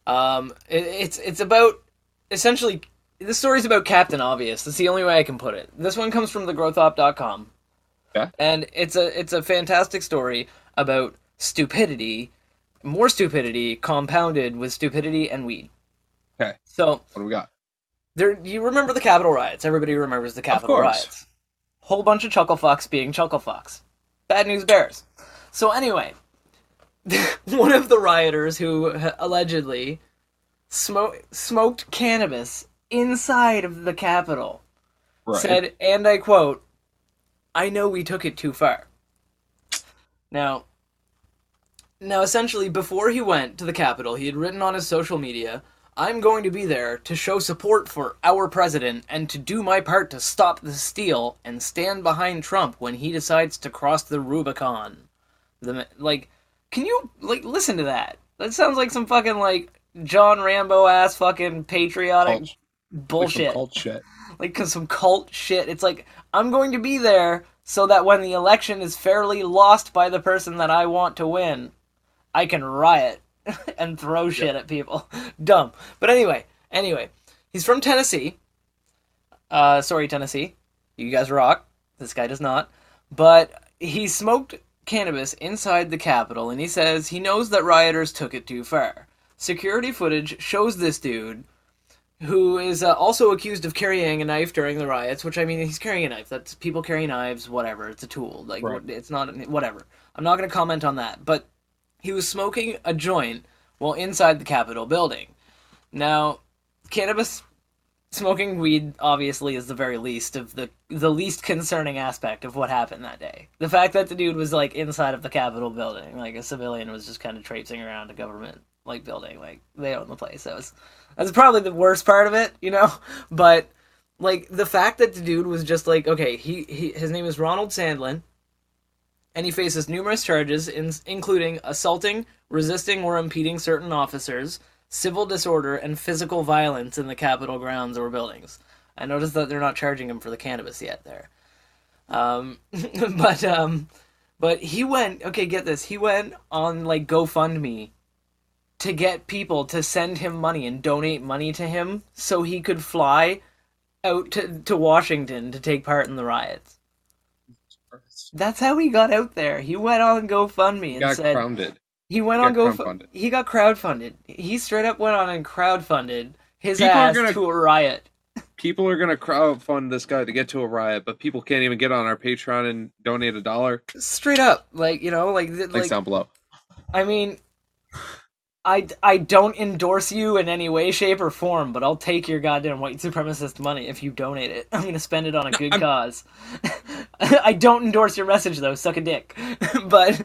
um, it, it's it's about essentially the story's about Captain Obvious. That's the only way I can put it. This one comes from thegrowthop.com. Yeah. And it's a it's a fantastic story about stupidity, more stupidity compounded with stupidity and weed. Okay. So What do we got? there, you remember the Capitol riots? Everybody remembers the Capitol riots. Whole bunch of chuckle fucks being chuckle fucks. Bad news bears. So anyway, one of the rioters who uh, allegedly smo- smoked cannabis inside of the Capitol Right. said, and I quote, "I know we took it too far." Now, now essentially, before he went to the Capitol, he had written on his social media, "I'm going to be there to show support for our president and to do my part to stop the steal and stand behind Trump when he decides to cross the Rubicon." The like, can you like listen to that? That sounds like some fucking like John Rambo ass fucking patriotic Cult- bullshit Cult shit. like 'cause some cult shit. It's like I'm going to be there so that when the election is fairly lost by the person that I want to win, I can riot and throw shit at people. Dumb. But anyway, anyway, he's from Tennessee. Uh, sorry, Tennessee. You guys rock. This guy does not. But he smoked cannabis inside the Capitol, and he says he knows that rioters took it too far. Security footage shows this dude, who is uh, also accused of carrying a knife during the riots. Which I mean, he's carrying a knife. That's people carry knives. Whatever. It's a tool. Like Right. it's not whatever. I'm not going to comment on that. But he was smoking a joint while inside the Capitol building. Now, cannabis smoking weed obviously is the very least of the the least concerning aspect of what happened that day. The fact that the dude was like inside of the Capitol building, like a civilian was just kind of traipsing around a government like building, like they own the place. That was that's probably the worst part of it, you know. But like the fact that the dude was just like, okay, he, he his name is Ronald Sandlin, and he faces numerous charges, in, including assaulting, resisting, or impeding certain officers, civil disorder, and physical violence in the Capitol grounds or buildings. I noticed that they're not charging him for the cannabis yet there. Um, but um, but he went. Okay, get this. He went on like GoFundMe to get people to send him money and donate money to him so he could fly out to, to Washington to take part in the riots. That's how he got out there. He went on GoFundMe and Got said crowned he went on got GoFundMe. He got crowdfunded. He straight up went on and crowdfunded his People ass gonna- to a riot. People are gonna crowdfund this guy to get to a riot, but people can't even get on our Patreon and donate a dollar. Straight up, like you know, like Links like down below. I mean, I, I don't endorse you in any way, shape, or form, but I'll take your goddamn white supremacist money if you donate it. I'm gonna spend it on a good I'm- cause. I don't endorse your message though. Suck a dick. but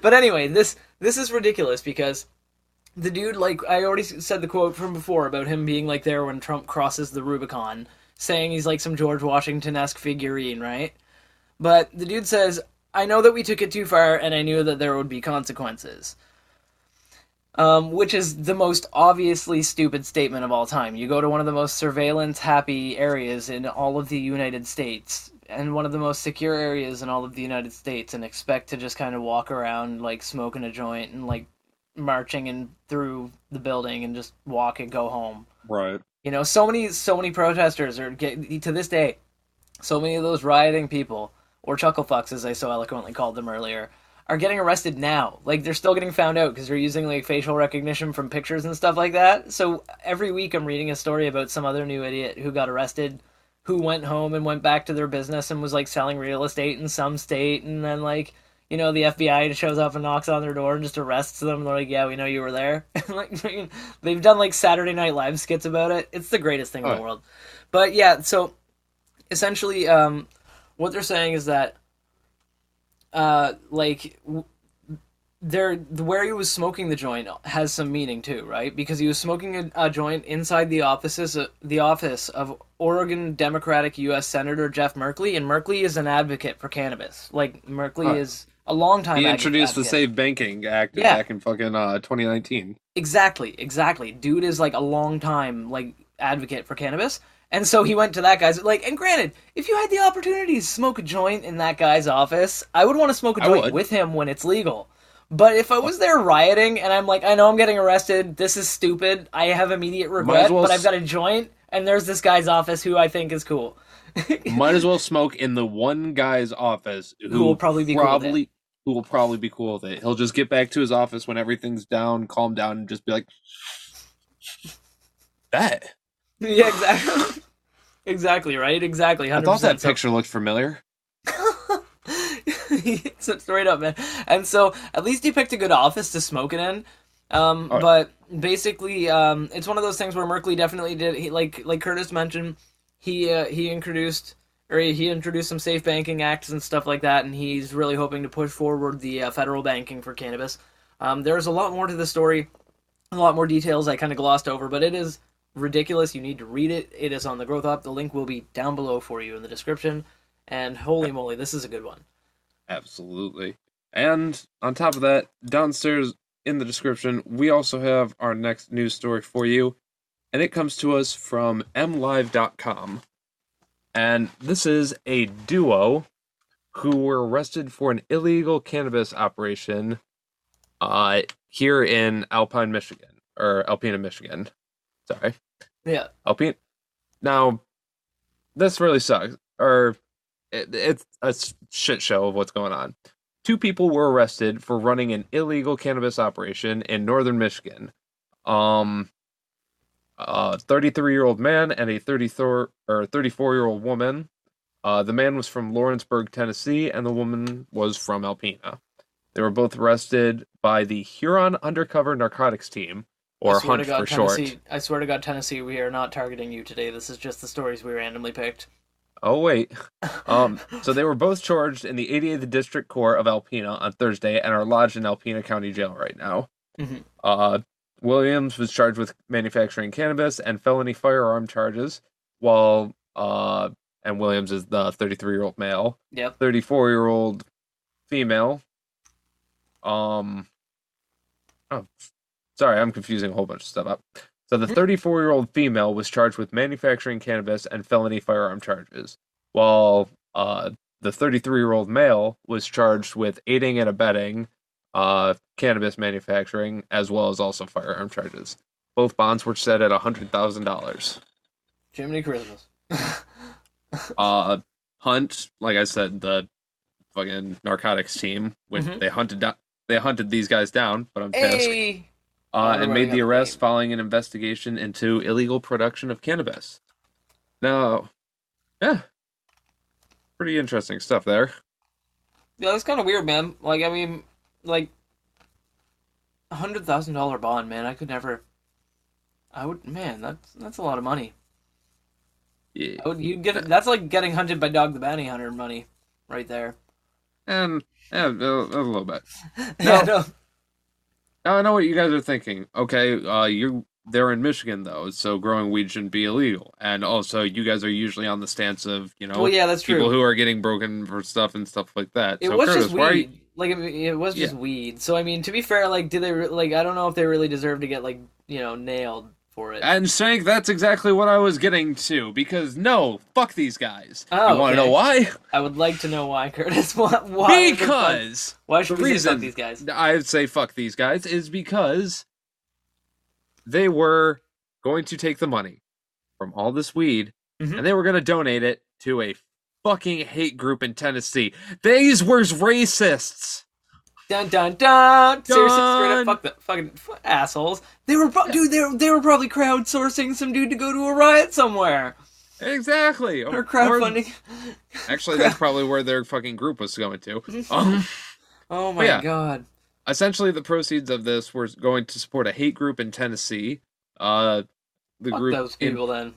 but anyway, this this is ridiculous because the dude, like I already said the quote from before about him being like there when Trump crosses the Rubicon, saying he's like some George Washington esque figurine, right? But the dude says, I know that we took it too far and I knew that there would be consequences. Um, which is the most obviously stupid statement of all time. You go to one of the most surveillance happy areas in all of the United States and one of the most secure areas in all of the United States and expect to just kind of walk around like smoking a joint and like marching in through the building and just walk and go home. Right. You know, so many so many protesters are get to this day. So many of those rioting people, or chuckle fucks as I so eloquently called them earlier, are getting arrested now. Like they're still getting found out because they're using like facial recognition from pictures and stuff like that. So every week I'm reading a story about some other new idiot who got arrested, who went home and went back to their business and was like selling real estate in some state, and then like you know the FBI shows up and knocks on their door and just arrests them. They're like, "Yeah, we know you were there." like they've done like Saturday Night Live skits about it. It's the greatest thing in Oh, the yeah. world. But yeah, so essentially, um, what they're saying is that, uh, like. W- there, where he was smoking the joint has some meaning too, right? Because he was smoking a, a joint inside the offices, the office of Oregon Democratic U.S. Senator Jeff Merkley, and Merkley is an advocate for cannabis. Like Merkley Huh. is a long time. He introduced the advocate. Safe Banking Act Yeah. back in fucking uh, 2019. Exactly, exactly. Dude is like a long time like advocate for cannabis. And so he went to that guy's like and granted, if you had the opportunity to smoke a joint in that guy's office, I would want to smoke a joint with him when it's legal. But if I was there rioting and I'm like, I know I'm getting arrested, this is stupid, I have immediate regret, well but I've got a joint and there's this guy's office who I think is cool. Might as well smoke in the one guy's office who, Who will probably be cool with it. probably who will probably be cool with it. He'll just get back to his office when everything's down, calm down, and just be like, "That." Yeah, exactly. exactly, right? Exactly. 100%. I thought that picture looked familiar. straight up, man. And so at least he picked a good office to smoke it in. Um, Oh. but basically, um, it's one of those things where Merkley definitely did. He like like Curtis mentioned, he uh, he introduced or he he introduced some safe banking acts and stuff like that, and he's really hoping to push forward the uh, federal banking for cannabis. Um, there's a lot more to the story, a lot more details I kind of glossed over, but it is ridiculous. You need to read it. It is on the GrowthOp. The link will be down below for you in the description. And holy moly, this is a good one. Absolutely. And on top of that, downstairs in the description, we also have our next news story for you. And it comes to us from mlive.com. And this is a duo who were arrested for an illegal cannabis operation uh, here in Alpine, Michigan. Or Alpena, Michigan. Sorry. Yeah. Alpine. Now, this really sucks. Or it, it's a shit show of what's going on. Two people were arrested for running an illegal cannabis operation in northern Michigan. Um, a 33 year old man and a 34 or 34 year old woman. Uh, the man was from Lawrenceburg, Tennessee, and the woman was from Alpena. They were both arrested by the Huron Undercover Narcotics Team, or I swear Hunt to God, for short. Tennessee, I swear to God, Tennessee, we are not targeting you today. This is just the stories we randomly picked. Oh wait. Um, so they were both charged in the 88th District Court of Alpena on Thursday and are lodged in Alpena County Jail right now. Mhm. Uh, Williams was charged with manufacturing cannabis and felony firearm charges, while uh, and Williams is the 33 year old male. Yep. 34 year old female. Um, oh, sorry, I'm confusing a whole bunch of stuff up. So the 34 year old female was charged with manufacturing cannabis and felony firearm charges, while uh, the 33 year old male was charged with aiding and abetting uh, cannabis manufacturing as well as also firearm charges. Both bonds were set at $100,000. Jiminy Christmas. uh hunt like i said the fucking narcotics team when Mhm. they hunted down they hunted these guys down but i'm hey! Uh, and made the arrest name. following an investigation into illegal production of cannabis now yeah pretty interesting stuff there Yeah, that's kind of weird, man. Like, I mean, like, a hundred thousand dollar bond, man. I could never. I would, man. That's that's a lot of money. yeah. Would, you get it. That's like getting hunted by Dog the Bounty Hunter money, right there. and yeah, a, a little bit Yeah, No. Now i know what you guys are thinking okay uh you they're in michigan though so growing weed shouldn't be illegal and also you guys are usually on the stance of you know Well, yeah, that's people true. who are getting broken for stuff and stuff like that. It so was Curtis, just weed. you- Like I mean, it was just weed. So I mean, to be fair, like, do they re- like? I don't know if they really deserve to get like you know nailed for it. And Shank, that's exactly what I was getting to. Because no, fuck these guys. Oh, you want to okay. know why? I would like to know why, Curtis. Why? why Because why should the we reason fuck these guys? I'd say fuck these guys is because they were going to take the money from all this weed Mhm. and they were going to donate it to a fucking hate group in Tennessee. These were racists. Dun dun dun. Seriously, straight Dun. up, fuck the fucking fuck assholes. They were, pro- dude. They were, they were probably crowdsourcing some dude to go to a riot somewhere Exactly. or crowdfunding. actually, that's probably where their fucking group was going to. Um, Oh my yeah. god. essentially the proceeds of this were going to support a hate group in Tennessee. Uh, the Fuck group those in people then.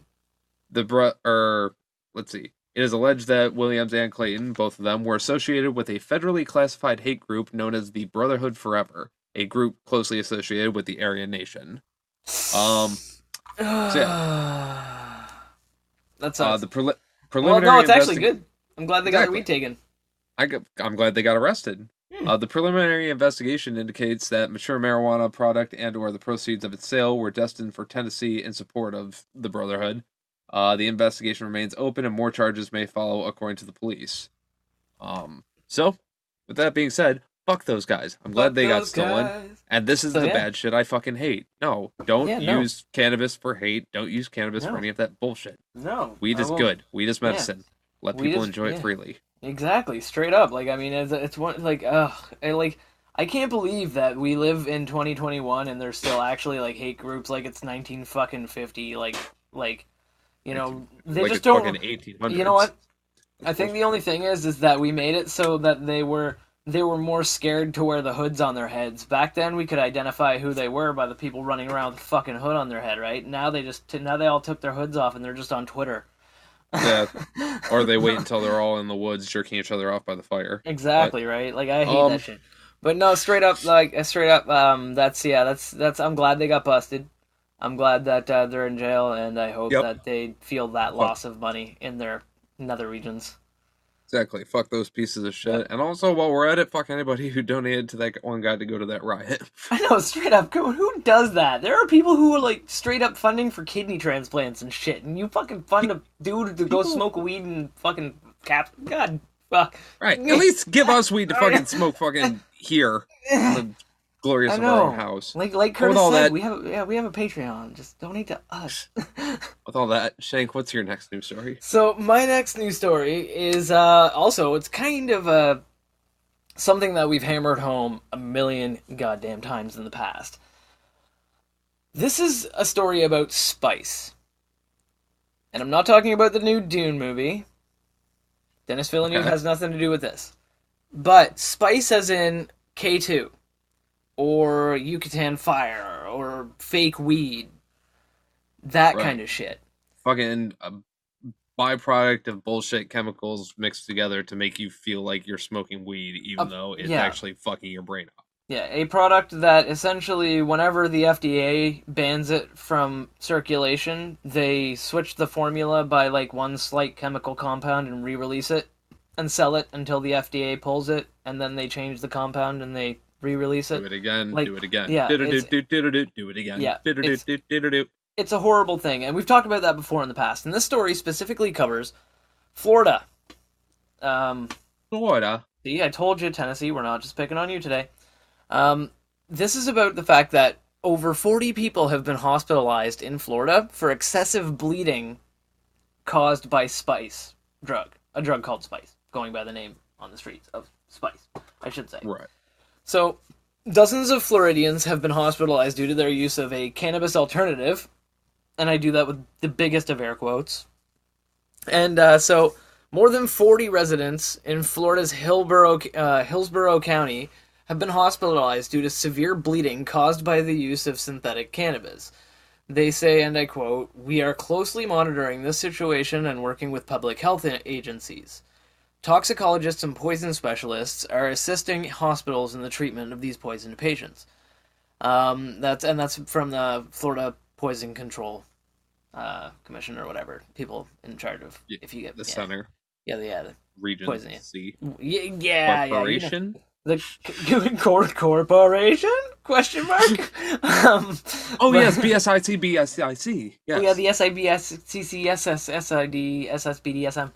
the bro or let's see. It is alleged that Williams and Clayton, both of them, were associated with a federally classified hate group known as the Brotherhood Forever, a group closely associated with the Aryan Nation. Um, that sucks. uh, the preli- well, preliminary. no, it's actually good. I'm glad they got Exactly. their weed taken. I got, I'm glad they got arrested. Hmm. Uh, the preliminary investigation indicates that mature marijuana product and/or the proceeds of its sale were destined for Tennessee in support of the Brotherhood. Uh, the investigation remains open, and more charges may follow, according to the police. Um, so, with that being said, fuck those guys. I'm glad they got stolen. guys. And this is So, the yeah. bad shit I fucking hate. No, don't Yeah, no. use cannabis for hate. Don't use cannabis No. for any of that bullshit. No, Weed I is won't. good. Weed is Yeah. medicine. Let Weed people is- enjoy yeah. it freely. Exactly, straight up. Like I mean, it's, it's one like ugh, and, like I can't believe that we live in 2021 and there's still actually like hate groups like it's 19 fucking 50. Like like you know they like just don't. 1800s. You know what? I think the only thing is, is that we made it so that they were they were more scared to wear the hoods on their heads. Back then, we could identify who they were by the people running around with the fucking hood on their head. Right now, they just now they all took their hoods off and they're just on Twitter. Yeah. or they wait until they're all in the woods jerking each other off by the fire. Exactly right. Like I hate Um, that shit. But no, straight up, like straight up, um, that's yeah, that's that's. I'm glad they got busted. I'm glad that uh, they're in jail, and I hope Yep. that they feel that loss of money in their nether regions. Exactly. Fuck those pieces of shit. And also, while we're at it, fuck anybody who donated to that one guy to go to that riot. I know, straight up. Who does that? There are people who are like straight up funding for kidney transplants and shit, and you fucking fund a dude to go smoke weed and fucking cap. God, fuck. right. At least give us weed to fucking smoke fucking here. Glorious I of our own know. house. Like like Curtis said, that- we have yeah we have a Patreon. Just donate to us. With all that, Shank, what's your next news story? So my next news story is uh, also it's kind of a something that we've hammered home a million goddamn times in the past. This is a story about spice, and I'm not talking about the new Dune movie. Denis Villeneuve Okay. has nothing to do with this, but spice as in K two, or Yucatan Fire, or fake weed, that Right. kind of shit. Fucking a byproduct of bullshit chemicals mixed together to make you feel like you're smoking weed, even Uh, though it's yeah. actually fucking your brain up. Yeah, a product that essentially, whenever the FDA bans it from circulation, they switch the formula by like one slight chemical compound and re release it and sell it until the FDA pulls it, and then they change the compound and they re release Do it. it again. like, do it again. yeah, Do it's- do do do do it again. Yeah, it's-. It's a horrible thing, and we've talked about that before in the past. And this story specifically covers Florida. Um, Florida. See, I told you, Tennessee, we're not just picking on you today. Um, this is about the fact that over 40 people have been hospitalized in Florida for excessive bleeding caused by spice drug, a drug called spice, going by the name on the streets of spice, I should say. Right. So, dozens of Floridians have been hospitalized due to their use of a cannabis alternative, and I do that with the biggest of air quotes. And uh, so, more than 40 residents in Florida's Hillsborough, uh, Hillsborough County have been hospitalized due to severe bleeding caused by the use of synthetic cannabis. They say, and I quote, We are closely monitoring this situation and working with public health agencies. Toxicologists and poison specialists are assisting hospitals in the treatment of these poisoned patients. Um, that's and that's from the Florida Poison Control uh, Commission or whatever. People in charge of Yeah, if you get The yeah, center. yeah, yeah, the, Region Poison, yeah. C. yeah, yeah, yeah, you know, Corporation. the c- cor- corporation question mark. um, Oh but- yes, BSIC, BSIC. Yes. Oh yeah, the SIBS, CCSS, SID, SSBDSM.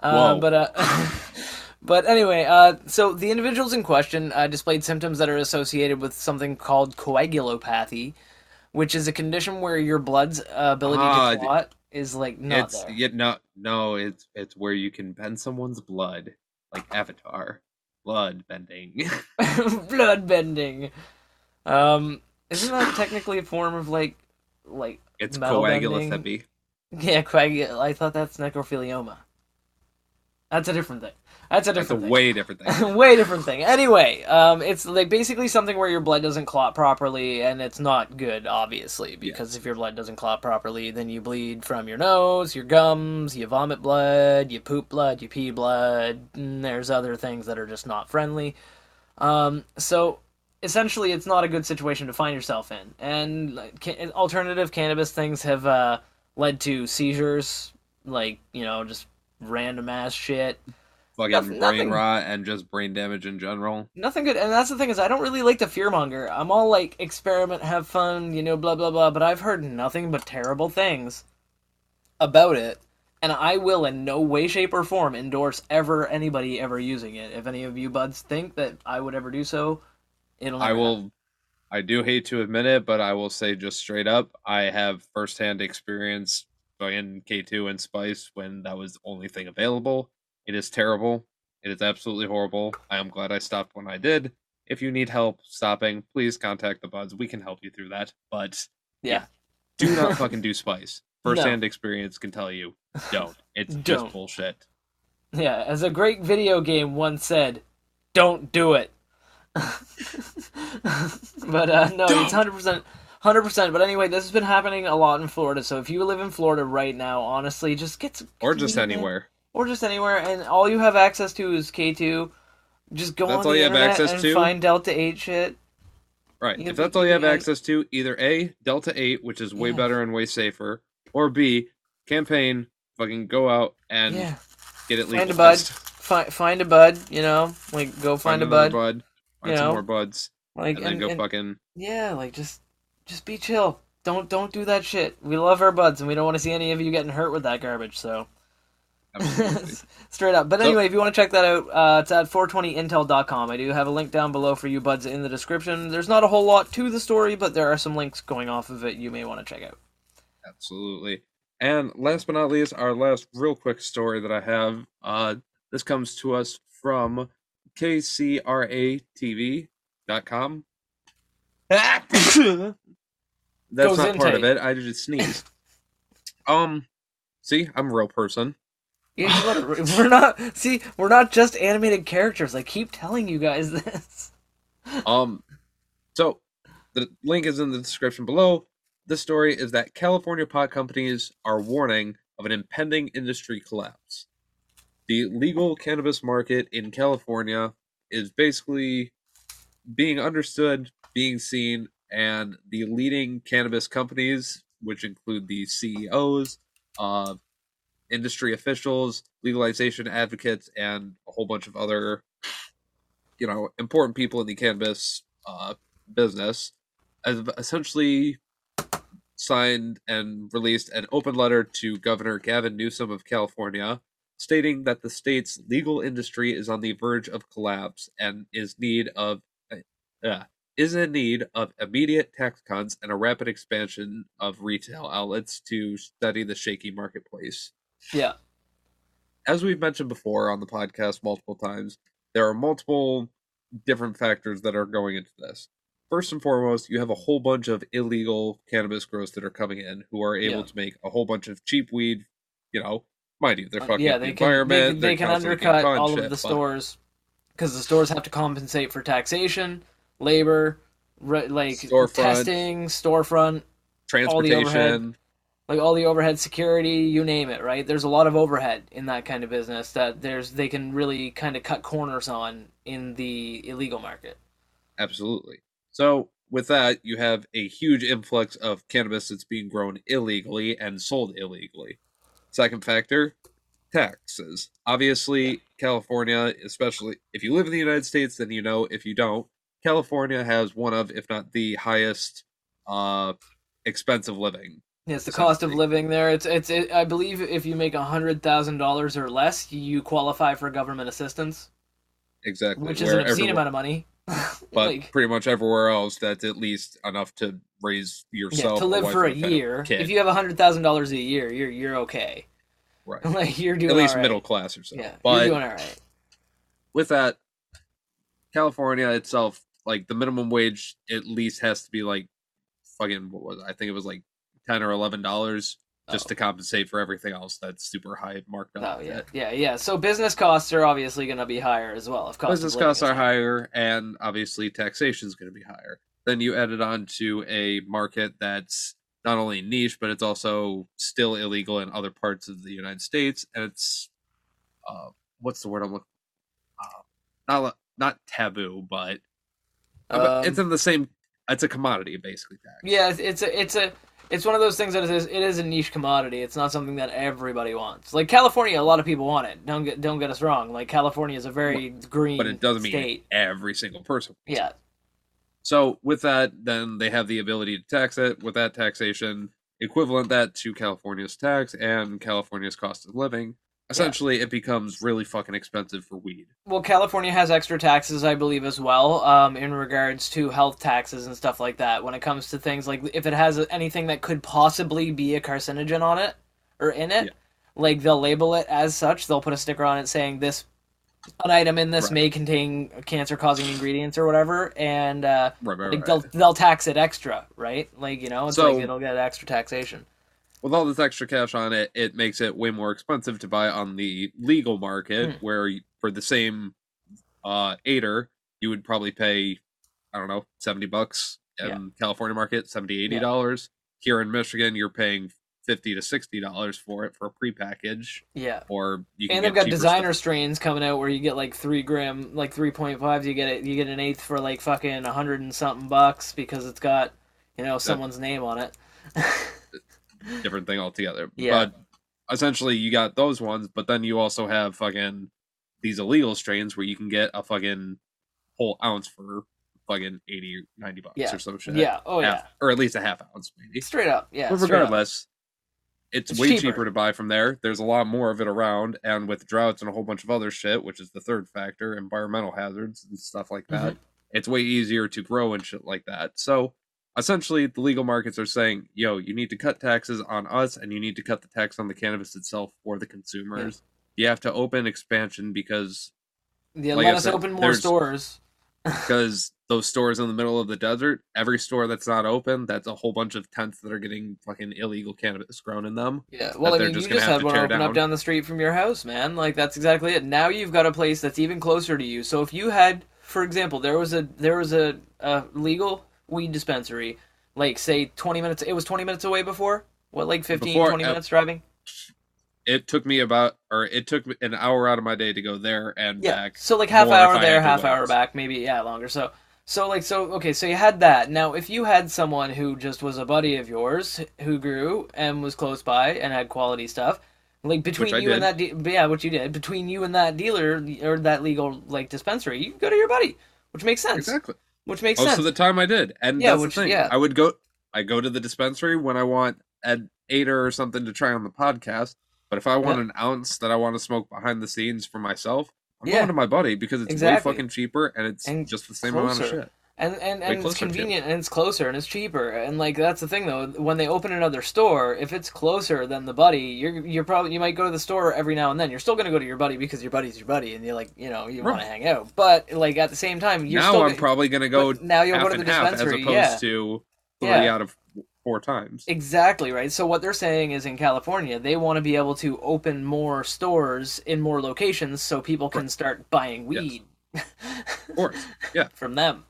Uh, Whoa. but uh, but anyway, uh, so the individuals in question uh, displayed symptoms that are associated with something called coagulopathy, which is a condition where your blood's uh, ability Ah, to clot is like not it's there. yet no no it's it's where you can bend someone's blood like avatar blood bending blood bending. Um, isn't that technically a form of like like it's coagulopathy yeah coagul? I thought that's necrophilioma. That's a different thing. That's a that's a different thing. way different thing way different thing. Anyway, um, it's like basically something where your blood doesn't clot properly, and it's not good, obviously, because if your blood doesn't clot properly, then you bleed from your nose, your gums, you vomit blood, you poop blood, you pee blood. And there's other things that are just not friendly. Um, so essentially, it's not a good situation to find yourself in, and like, ca- alternative cannabis things have uh, led to seizures, like you know, just random ass shit. fucking Nothing- brain nothing- rot and just brain damage in general. Nothing good and that's the thing is i don't really like the fearmonger. I'm all like experiment have fun you know blah blah blah but i've heard nothing but terrible things about it and i will in no way shape or form endorse ever anybody ever using it. If any of you buds think that i would ever do so it'll i never will i do hate to admit it but i will say just straight up i have firsthand experience in k2 and spice when that was the only thing available. It is terrible. It is absolutely horrible. I am glad i stopped when i did. If you need help stopping please contact the buds. We can help you through that. But yeah. do not fucking do spice. No. firsthand experience can tell you don't. It's Don't. just bullshit. Yeah as a great video game once said don't do it. But uh, no, it's hundred percent, hundred percent. But anyway, this has been happening a lot in Florida. So if you live in Florida right now, honestly, just get some, or just anywhere or just anywhere, and all you have access to is K two. Just go That's on all the you have internet access and to? find Delta Eight shit. Right. You if have that's all you have VPN. access to, either A, Delta 8, which is way Yeah. better and way safer, or B, campaign, fucking go out and yeah, get it Find a bud. find find a bud. You know, like go find, a bud. bud, find you some know, more buds, Like and and- go and- fucking. Yeah, like just just be chill. Don't don't do that shit. We love our buds and we don't want to see any of you getting hurt with that garbage, so Straight up. But So- anyway, if you want to check that out, uh, it's at 420intel.com. I do have a link down below for you buds in the description. There's not a whole lot to the story, but there are some links going off of it you may want to check out. Absolutely. And last but not least, our last real quick story that I have. Uh, this comes to us from kcratv.com. That's not part of it. I just sneezed. um, see, I'm a real person. Yeah, look, we're not. See, we're not just animated characters. I keep telling you guys this. Um, so the link is in the description below. This story is that California pot companies are warning of an impending industry collapse. The legal cannabis market in California is basically being understood, being seen, and the leading cannabis companies, which include the CEOs, uh, industry officials, legalization advocates, and a whole bunch of other you know important people in the cannabis uh, business have essentially signed and released an open letter to Governor Gavin Newsom of California, stating that the state's legal industry is on the verge of collapse and is need of uh, is in need of immediate tax cuts and a rapid expansion of retail outlets to steady the shaky marketplace Yeah. as we've mentioned before on the podcast multiple times, there are multiple different factors that are going into this. First and foremost, you have a whole bunch of illegal cannabis grows that are coming in who are able Yeah. to make a whole bunch of cheap weed. You know, mind you, they're Uh, fucking yeah, up the they can, environment. they're they can undercut all of the stores because the stores have to compensate for taxation, labor, re- like Storefront. testing, storefront, all transportation. like all the overhead security, you name it, right? There's a lot of overhead in that kind of business that there's they can really kind of cut corners on in the illegal market. Absolutely. So with that, you have a huge influx of cannabis that's being grown illegally and sold illegally. Second factor, taxes. Obviously, California, especially if you live in the United States, then you know. If you don't, California has one of, if not the highest, uh, expensive living. It's the cost of living there. It's it's it, I believe if you make a hundred thousand dollars or less, you qualify for government assistance, Exactly. which is an obscene amount of money. But like, pretty much everywhere else, that's at least enough to raise yeah, yourself to live for a year. If you have a hundred thousand dollars a year, you're you're okay. right. like you're doing at least right. middle class or something. Yeah, but you're doing all right. with that, California itself, like the minimum wage at least has to be like fucking what was it? I think it was like ten or eleven dollars just Oh. to compensate for everything else that's super high marked up. Oh yeah, yeah, yeah. So business costs are obviously going to be higher as well. If cost Business costs are higher, and obviously taxation is going to be higher. Then you add it on to a market that's not only niche, but it's also still illegal in other parts of the United States, and it's uh, what's the word I'm looking? Uh, not not taboo, but Um, it's in the same. It's a commodity, basically. Tax. Yeah, it's, it's a it's a it's one of those things that is it is a niche commodity. It's not something that everybody wants. Like California, a lot of people want it. Don't get don't get us wrong. Like California is a very green but it doesn't mean state. every single person. wants Yeah, it. So with that, then they have the ability to tax it. With that taxation, equivalent that to California's tax and California's cost of living. Essentially, it becomes really fucking expensive for weed. well, California has extra taxes, I believe, as well, um, in regards to health taxes and stuff like that. When it comes to things like if it has anything that could possibly be a carcinogen on it or in it, Yeah. like they'll label it as such. They'll put a sticker on it saying this. An item in this Right. may contain cancer-causing ingredients or whatever, and uh, Right, right, like they'll they'll tax it extra, right? Like you know, it's So- like it'll get extra taxation. With all this extra cash on it, it makes it way more expensive to buy on the legal market, Hmm. where for the same uh aider, you would probably pay, I don't know, seventy bucks in Yeah. California market, 70 80 Yeah. dollars. Here in Michigan, you're paying fifty to sixty dollars for it for a prepackaged, Yeah, or you can and they've got designer stuff. strains coming out where you get like three gram, like three point fives. You get it, you get an eighth for like fucking a hundred and something bucks because it's got you know someone's name on it. different thing altogether. Yeah. But essentially, you got those ones, but then you also have fucking these illegal strains where you can get a fucking whole ounce for fucking 80 or 90 bucks Yeah. or some shit. yeah, oh Half- yeah, or at least a half ounce, maybe. straight up, yeah. but regardless, it's, It's way cheaper. cheaper. to buy from there. There's a lot more of it around, and with droughts and a whole bunch of other shit, which is the third factor, environmental hazards and stuff like that, mm-hmm. it's way easier to grow and shit like that. So essentially, the legal markets are saying, "Yo, you need to cut taxes on us, and you need to cut the tax on the cannabis itself for the consumers. You have to open expansion because Yeah, Like let I us said, open more stores. because those stores in the middle of the desert, every store that's not open, that's a whole bunch of tents that are getting fucking illegal cannabis grown in them. Yeah, well, I mean, just you just have had one open up down. down the street from your house, man. Like that's exactly it. Now you've got a place that's even closer to you. So if you had, for example, there was a there was a, a legal weed dispensary, like say twenty minutes. It was twenty minutes away before. What, like 15, Before, 20 uh, minutes driving? It took me about, or it took me an hour out of my day to go there and Yeah. back. So like half hour there, half hour back, maybe yeah, longer. So so like so okay, so you had that. Now if you had someone who just was a buddy of yours who grew and was close by and had quality stuff, like between you and that de- yeah, what you did between you and that dealer or that legal like dispensary, you go to your buddy, which makes sense. Exactly. Which makes oh, Most sense. of the time I did, and Yeah, that's which- the thing. yeah. I would go. I go to the dispensary when I want an aider or something to try on the podcast. But if I want Yeah. an ounce that I want to smoke behind the scenes for myself, I'm Yeah. going to my buddy because it's Exactly. way fucking cheaper and it's And just the same amount of shit. And and, and it's to convenient and it's closer and it's cheaper. And like that's the thing though. When they open another store if it's closer than the buddy you're you're probably you might go to the store every now and then. You're still going to go to your buddy because your buddy's your buddy and you're like you know you want to hang out. But like at the same time you're now still I'm probably going to go now you'll go to the dispensary as opposed yeah. to three Yeah. out of four times. Exactly right. So what they're saying is in California, they want to be able to open more stores in more locations so people can start buying Yes. Of course, yeah. from them.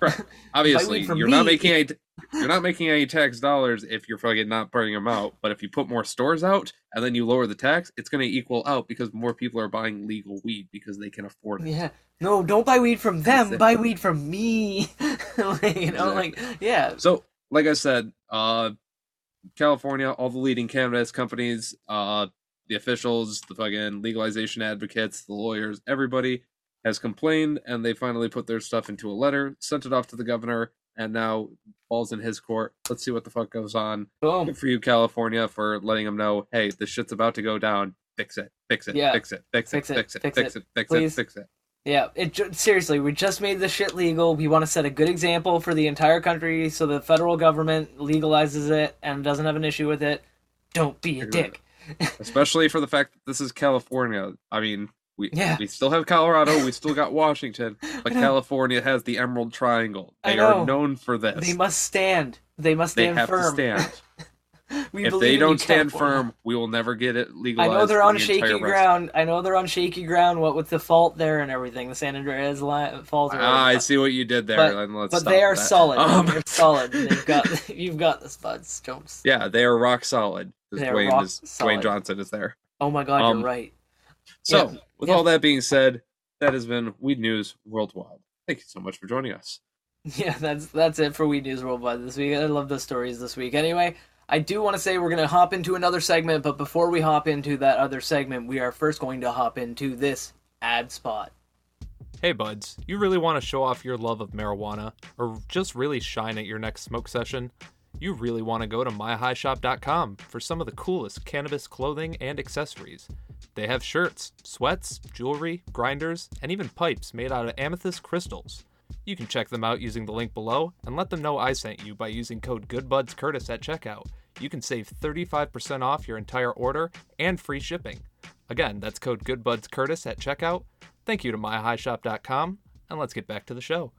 Right. Obviously, you're not making any. You're not making any tax dollars if you're fucking not burning them out. But if you put more stores out and then you lower the tax, it's going to equal out because more people are buying legal weed because they can afford it. Yeah. No, don't buy weed from them. Exactly. Buy weed from me. Like, you know, like yeah. So, like I said, uh, California, all the leading cannabis companies, uh, the officials, the fucking legalization advocates, the lawyers, everybody has complained, and they finally put their stuff into a letter, sent it off to the governor, and now falls in his court. Let's see what the fuck goes on. Boom. Good for you, California, for letting them know, hey, this shit's about to go down. Fix it. Fix it. Yeah. Fix it. Fix, Fix it. it, Fix it. fix it, it. Fix please. it. Fix it. Yeah. It seriously, we just made this shit legal. We want to set a good example for the entire country, so the federal government legalizes it and doesn't have an issue with it. Don't be a dick. Especially for the fact that this is California. I mean, we Yeah. we still have Colorado, we still got Washington, but California has the Emerald Triangle. They are known for this. They must stand. They must They stand have firm. to stand. we if they don't stand California. firm, we will never get it legalized. I know they're on the shaky ground. I know they're on shaky ground. What with the fault there and everything, the San Andreas fault. Ah, I see what you did there. But- let's but they are that. solid. Um, They're solid. They've got. You've got this, buds. Don't. yeah, they are rock solid. They Dwayne rock is solid. Dwayne Johnson is there. Oh my God, Um, you're right. So, Yeah, with yeah. all that being said, that has been Weed News Worldwide. Thank you so much for joining us. Yeah, that's that's it for Weed News Worldwide this week. I love the stories this week. Anyway, I do want to say we're gonna hop into another segment, but before we hop into that other segment, we are first going to hop into this ad spot. Hey buds, you really want to show off your love of marijuana or just really shine at your next smoke session? You really want to go to myhighshop.com for some of the coolest cannabis clothing and accessories. They have shirts, sweats, jewelry, grinders, and even pipes made out of amethyst crystals. You can check them out using the link below and let them know I sent you by using code GoodBudsCurtis at checkout. You can save 35% off your entire order and free shipping. Again, that's code GoodBudsCurtis at checkout. Thank you to myhighshop.com, and let's get back to the show.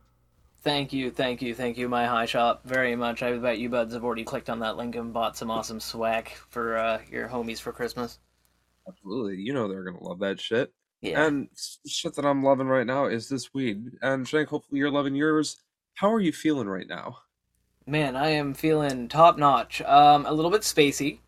Thank you, thank you, thank you, my high shop, very much. I bet you buds have already clicked on that link and bought some awesome swag for uh, your homies for Christmas. Absolutely. You know they're going to love that shit. Yeah. And shit that I'm loving right now is this weed. And Shank, hopefully you're loving yours. How are you feeling right now? Man, I am feeling top notch. Um, a little bit spacey.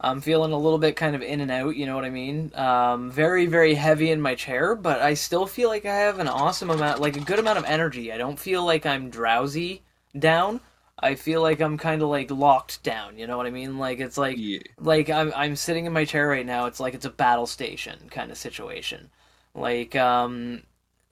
I'm feeling a little bit kind of in and out, you know what I mean? Um, very, very heavy in my chair, but I still feel like I have an awesome amount, like a good amount of energy. I don't feel like I'm drowsy down. I feel like I'm kind of like locked down, you know what I mean? Like it's like Yeah. like I'm I'm sitting in my chair right now. It's like it's a battle station kind of situation. Like um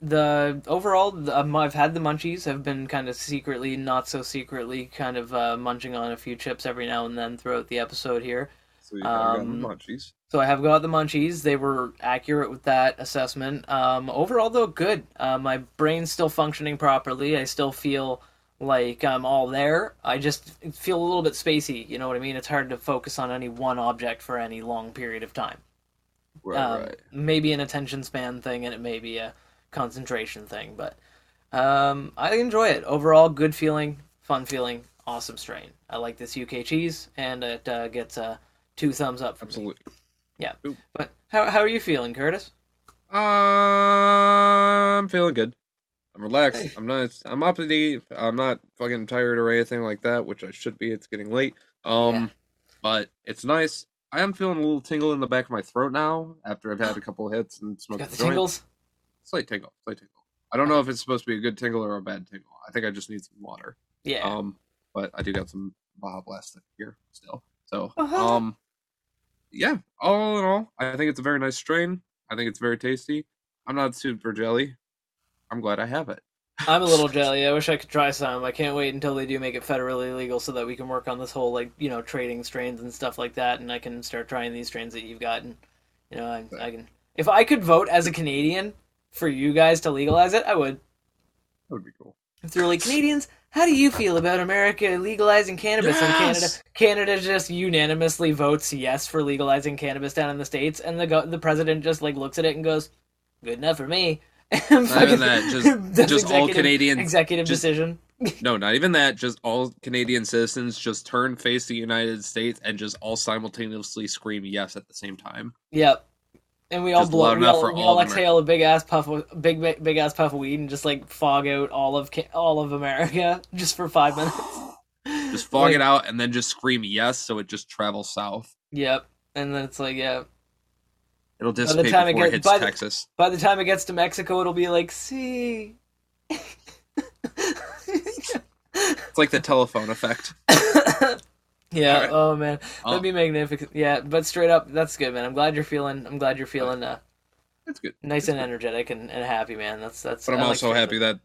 the overall, the, um, I've had the munchies. I've been kind of secretly, not so secretly, kind of uh, munching on a few chips every now and then throughout the episode here. So you have gotten Um, the munchies. So I have got the munchies. They were accurate with that assessment. Um, overall, though, good. Uh, my brain's still functioning properly. I still feel like I'm all there. I just feel a little bit spacey. You know what I mean? It's hard to focus on any one object for any long period of time. Right, um, right. Maybe an attention span thing, and it may be a concentration thing. But um, I enjoy it. Overall, good feeling, fun feeling, awesome strain. I like this UK cheese, and it uh, gets uh, two thumbs up from me. Absolutely. But how how are you feeling, Curtis? I'm feeling good. I'm relaxed. I'm not. I'm up to date. I'm not fucking tired or anything like that, which I should be. It's getting late. Um, Yeah. but it's nice. I am feeling a little tingle in the back of my throat now after I've had a couple hits and smoked Got the joint. tingles? Slight tingle. Slight tingle. I don't know if it's supposed to be a good tingle or a bad tingle. I think I just need some water. Yeah. Um, but I do got some Baja Blast here still. So, Uh-huh. um, yeah. All in all, I think it's a very nice strain. I think it's very tasty. I'm not super jelly. I'm glad I have it. I'm a little jelly. I wish I could try some. I can't wait until they do make it federally legal so that we can work on this whole like you know trading strains and stuff like that, and I can start trying these strains that you've gotten. You know, I, I can. If I could vote as a Canadian for you guys to legalize it, I would. That would be cool. If they're like Canadians, how do you feel about America legalizing cannabis in Canada? Canada just unanimously votes yes for legalizing cannabis down in the states, and the go- the president just like looks at it and goes, "Good enough for me." Not even that. Just, just all Canadians. executive just- decision. No, not even that. Just all Canadian citizens just turn face the United States and just all simultaneously scream yes at the same time. Yep. And we all Just blow. We all, we all all of America. exhale a big ass puff, of, big big, big ass puff of weed, and just like fog out all of all of America just for five minutes. Just fog Like, it out and then just scream yes, so it just travels south. Yep. And then it's like, yeah. It'll the dissipate time it before it gets- hits by the- Texas. By the time it gets to Mexico, it'll be like, see. It's like the telephone effect. Yeah. Alright. Oh man, that'd be magnificent. Yeah, but straight up, that's good, man. I'm glad you're feeling. I'm glad you're feeling uh, it's good. nice and energetic and, and happy, man. That's that's. But I'm I also strains happy that.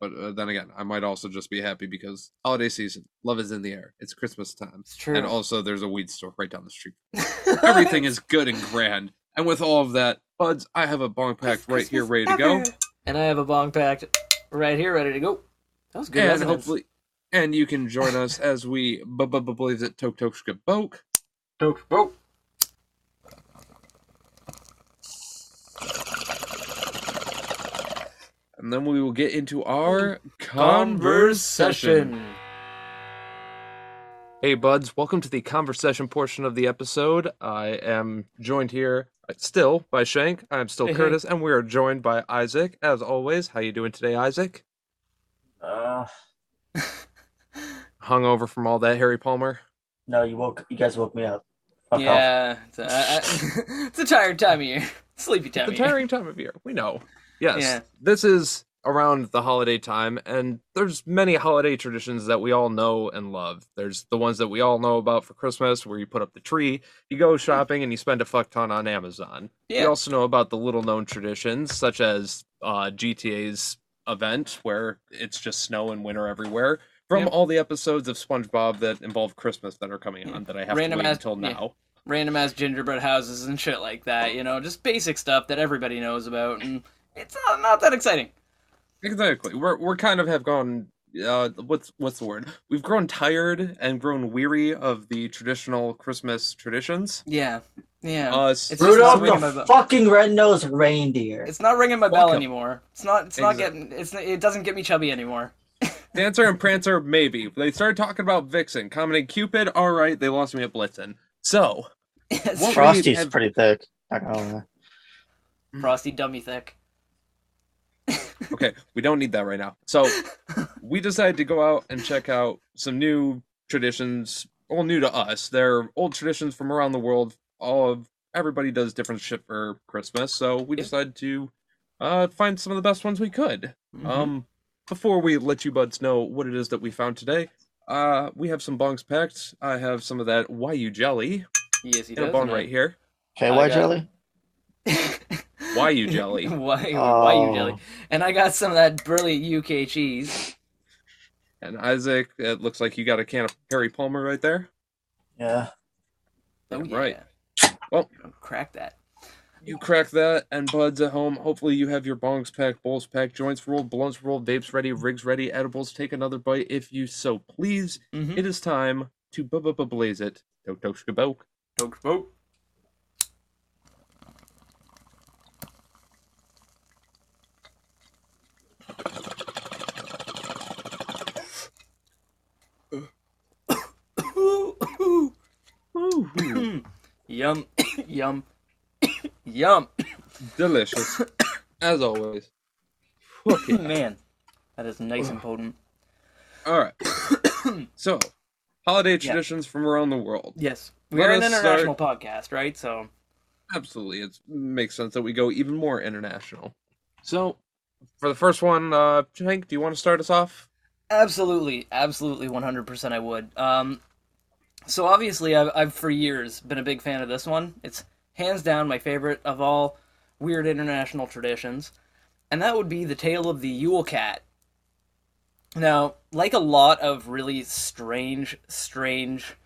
But uh, then again, I might also just be happy because holiday season, love is in the air. It's Christmas time, It's true. and also there's a weed store right down the street. Everything is good and grand. And with all of that, buds, I have a bong packed right here, ready to go. And I have a bong packed right here, ready to go. That was good. and resonance. hopefully, and you can join us as we bu- bu- bu- believe that Tok Tokshka Boke. Toke, bro. And then we will get into our conversation. Hey, buds, welcome to the conversation portion of the episode. I am joined here still by Shank. I'm still Hey, hey. Curtis, and we are joined by Isaac. As always, how are you doing today, Isaac? Uh, Hungover from all that Harry Palmer? no, you woke. You guys woke me up. Fuck off. Yeah, it's a, I- I- it's a tired time of year. Sleepy time the of year. tiring time of year. We know. Yes. Yeah. This is around the holiday time, and there's many holiday traditions that we all know and love. There's the ones that we all know about for Christmas, where you put up the tree, you go shopping, and you spend a fuck ton on Amazon. We also know about the little known traditions, such as uh, GTA's event, where it's just snow and winter everywhere. From Yep. all the episodes of SpongeBob that involve Christmas that are coming Yeah. on, that I have Random to wait ass- until yeah. now. Random ass gingerbread houses and shit like that. You know, just basic stuff that everybody knows about, and it's not, not that exciting. Exactly. We're we're kind of have gone. Uh, what's what's the word? We've grown tired and grown weary of the traditional Christmas traditions. Yeah, yeah. Us, It's just Rudolph not ringing my the fucking red-nosed reindeer. It's not ringing my bell Welcome. anymore. It's not. It's not getting. It's. It doesn't get me chubby anymore. Dancer and Prancer, maybe. They started talking about Vixen, commenting Cupid. All right, they lost me at Blitzen. So It's What. Frosty's have- pretty thick. Not gonna lie. Frosty dummy thick. okay, we don't need that right now. So we decided to go out and check out some new traditions. All new to us. They're old traditions from around the world. All of everybody does different shit for Christmas, so we decided to uh, find some of the best ones we could. Mhm. Um, before we let you buds know what it is that we found today, uh, we have some bongs packed. I have some of that YU jelly. yes, he Got a does. bong man. right here. Okay, why jelly? Why you jelly? why, why you Oh. jelly? And I got some of that brilliant UK cheese. And Isaac, it looks like you got a can of Harry Palmer right there. Yeah. Oh, Yeah, right. yeah. Well- crack that. You crack that, and buds at home. Hopefully, you have your bongs packed, bowls packed, joints rolled, blunts rolled, vapes ready, rigs ready, edibles. Take another bite if you so please. Mm-hmm. It is time to bu bu blaze it. Dok dok shkabok. yum, yum, yum. Delicious, as always. Okay. Man, that is nice and potent. All right. So, holiday Yeah. traditions from around the world. Yes, We're an us international podcast, right? So Absolutely, it makes sense that we go even more international. So, for the first one, uh, Hank, do you want to start us off? Absolutely, absolutely, one hundred percent. I would. Um, so obviously, I've, I've for years been a big fan of this one. It's hands down my favorite of all weird international traditions, and that would be the tale of the Yule Cat. Now, like a lot of really strange, strange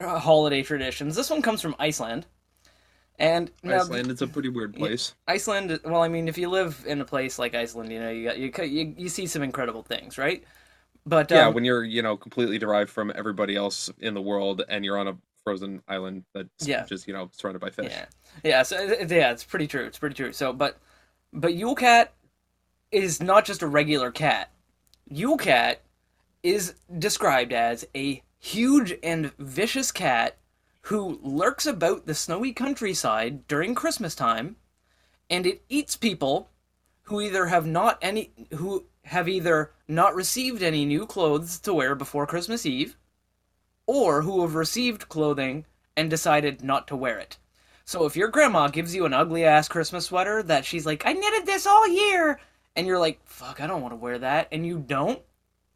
uh, holiday traditions, this one comes from Iceland. And now, Iceland, it's a pretty weird place. Iceland. Well, I mean, if you live in a place like Iceland, you know, you got you you, you see some incredible things, right? But Yeah, um, when you're, you know, completely derived from everybody else in the world and you're on a frozen island that's Yeah. just, you know, surrounded by fish. yeah, yeah, so yeah, it's pretty true. It's pretty true. So, but but Yule Cat is not just a regular cat. Yule Cat is described as a huge and vicious cat who lurks about the snowy countryside during Christmas time, and it eats people who either have not any who have either not received any new clothes to wear before Christmas Eve, or who have received clothing and decided not to wear it. So if your grandma gives you an ugly ass Christmas sweater that she's like, I knitted this all year, and you're like, fuck, I don't want to wear that, and you don't,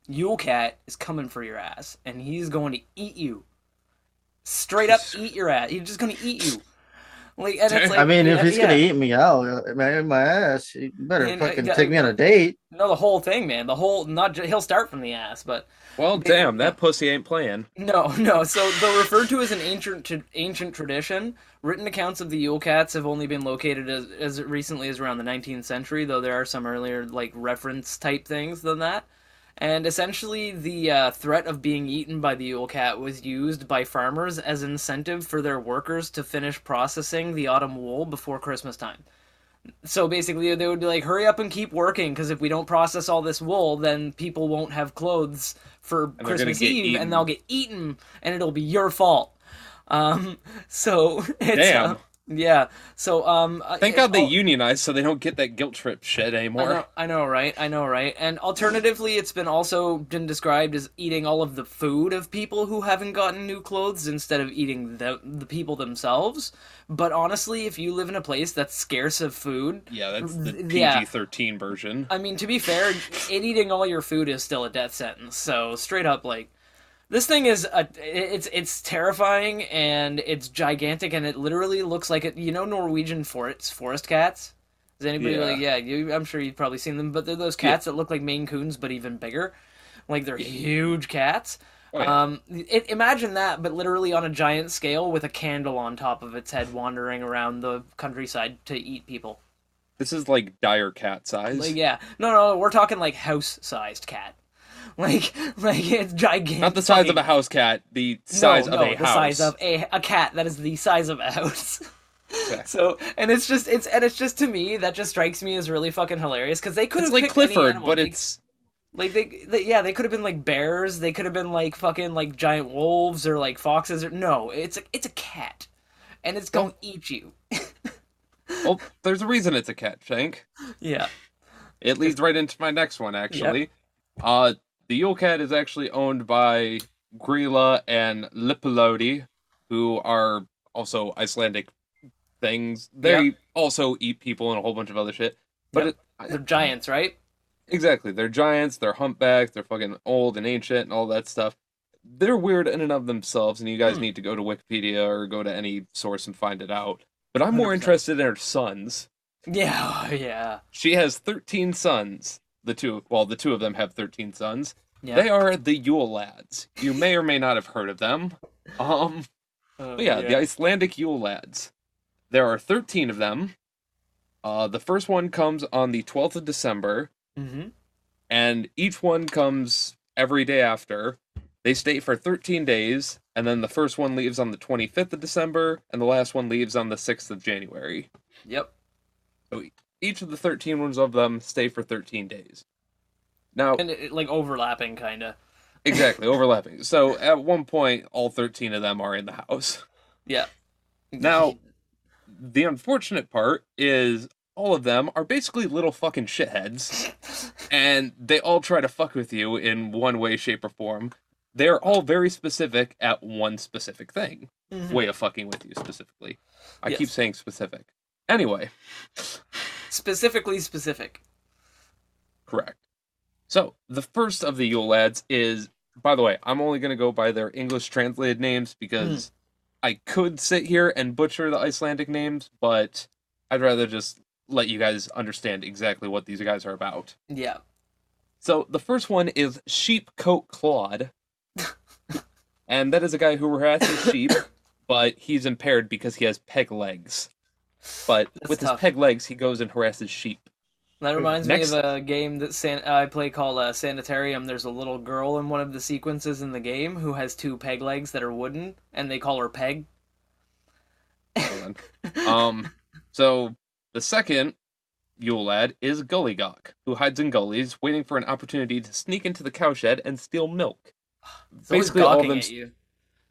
Yule Cat is coming for your ass, and he's going to eat you. Straight up eat your ass. He's just going to eat you. Like, and it's like, I mean, if he's yeah. gonna eat me out, uh, man, my ass, you better And, uh, fucking yeah, take me on a date. No, the whole thing, man. The whole not ju- he'll start from the ass, but Well, damn, that pussy ain't playing. no, no. So though referred to as an ancient to ancient tradition, written accounts of the Yule cats have only been located as as recently as around the 19th century, though there are some earlier like reference type things than that. And essentially, the uh, threat of being eaten by the Yule cat was used by farmers as incentive for their workers to finish processing the autumn wool before Christmas time. So basically, they would be like, "Hurry up and keep working, because if we don't process all this wool, then people won't have clothes for Christmas Eve, eaten." and they'll get eaten, and it'll be your fault." Um, so it's, Damn. uh, yeah. So um, uh, Thank God they unionized so they don't get that guilt trip shit I anymore. know, I know, right? I know, right? And alternatively, it's been also been described as eating all of the food of people who haven't gotten new clothes instead of eating the the people themselves. But honestly, if you live in a place that's scarce of food, Yeah, that's the Yeah. PG 13 version. I mean, to be fair, eating all your food is still a death sentence. So straight up, like this thing is a, it's it's terrifying and it's gigantic and it literally looks like it. You know, Norwegian forest forest cats. Is anybody Yeah. like yeah? You, I'm sure you've probably seen them, but they're those cats that look like Maine Coons but even bigger. Like they're huge cats. Oh. Um, it, imagine that, but literally on a giant scale with a candle on top of its head, wandering around the countryside to eat people. This is like dire cat size. Like yeah, no, no, we're talking like house-sized cat. Like, like it's gigantic. Not the size of a house cat, the size no, of no, a the house. size of a a cat that is the size of a house. So, and it's just it's and it's just to me that just strikes me as really fucking hilarious because they could have like Clifford, but it's like they, they yeah they could have been like bears they could have been like fucking like giant wolves or like foxes or no it's a it's a cat and it's gonna eat you well, there's a reason it's a cat, Shank. yeah It leads right into my next one, actually. Uh, the Yule Cat is actually owned by Grilla and Lipolodi, who are also Icelandic things. They also eat people and a whole bunch of other shit. But Yep. it, they're giants right Exactly. They're giants, they're humpbacks, they're fucking old and ancient and all that stuff. They're weird in and of themselves, and you guys Hmm. need to go to Wikipedia or go to any source and find it out. But I'm more 100%. interested in her sons. Yeah, yeah, She has 13 sons. The two, well, the two of them have 13 sons. yeah. They are the Yule lads. You may or may not have heard of them. Um, Oh, but yeah, the Icelandic Yule lads. There are 13 of them. Uh, the first one comes on the 12th of December, hmm and each one comes every day after. They stay for 13 days, and then the first one leaves on the 25th of December, and the last one leaves on the 6th of January. Yep. Each of the 13 ones of them stay for 13 days. Now, And it, like overlapping, kind of. exactly, overlapping. So at one point, all 13 of them are in the house. Yeah. Now, the unfortunate part is all of them are basically little fucking shitheads, and they all try to fuck with you in one way, shape, or form. They're all very specific at one specific thing. Mhm. Way of fucking with you specifically. I keep saying specific. Anyway, specifically specific. correct. So, the first of the Yule lads is, by the way, I'm only going to go by their English translated names because hmm. I could sit here and butcher the Icelandic names, but I'd rather just let you guys understand exactly what these guys are about. Yeah. So the first one is Sheep-Cote Clod. and that is a guy who harasses sheep, but he's impaired because he has peg legs. But That's with tough. his peg legs, he goes and harasses sheep. That reminds Next- me of a game that San- I play called uh, Sanitarium. There's a little girl in one of the sequences in the game who has two peg legs that are wooden, and they call her Peg. Um, so the second Yule lad is Gullygawk, who hides in gullies, waiting for an opportunity to sneak into the cowshed and steal milk. Basically, all of them. you.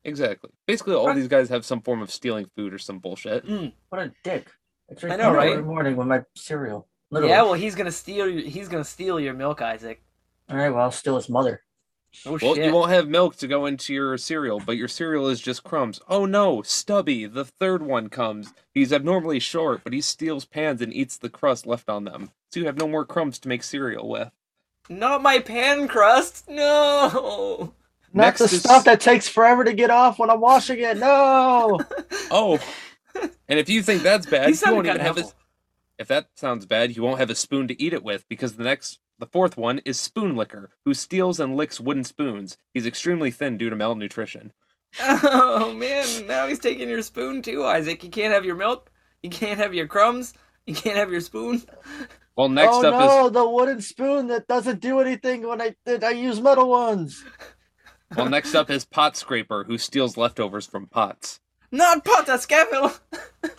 Exactly. Basically, all these guys have some form of stealing food or some bullshit. Mm. What a dick. I, drink I know, milk right? Every morning with my cereal. Literally. Yeah, well, he's gonna steal. Your, he's gonna steal your milk, Isaac. All right, well, I'll steal his mother. Oh Well, shit! you won't have milk to go into your cereal, but your cereal is just crumbs. Oh no, Stubby, the third one comes. He's abnormally short, but he steals pans and eats the crust left on them. So you have no more crumbs to make cereal with. Not my pan crust. No. Not Next the is- stuff that takes forever to get off when I'm washing it. No. Oh, and if you think that's bad, you won't even have a. If that sounds bad, you won't have a spoon to eat it with because the next, the fourth one is Spoon Licker, who steals and licks wooden spoons. He's extremely thin due to malnutrition. Oh man! Now he's taking your spoon too, Isaac. You can't have your milk. You can't have your crumbs. You can't have your spoon. Well, next oh up is no, the wooden spoon that doesn't do anything when I did. I use metal ones. Well, next up is Pot Scraper, who steals leftovers from pots. Not pot a scaffold.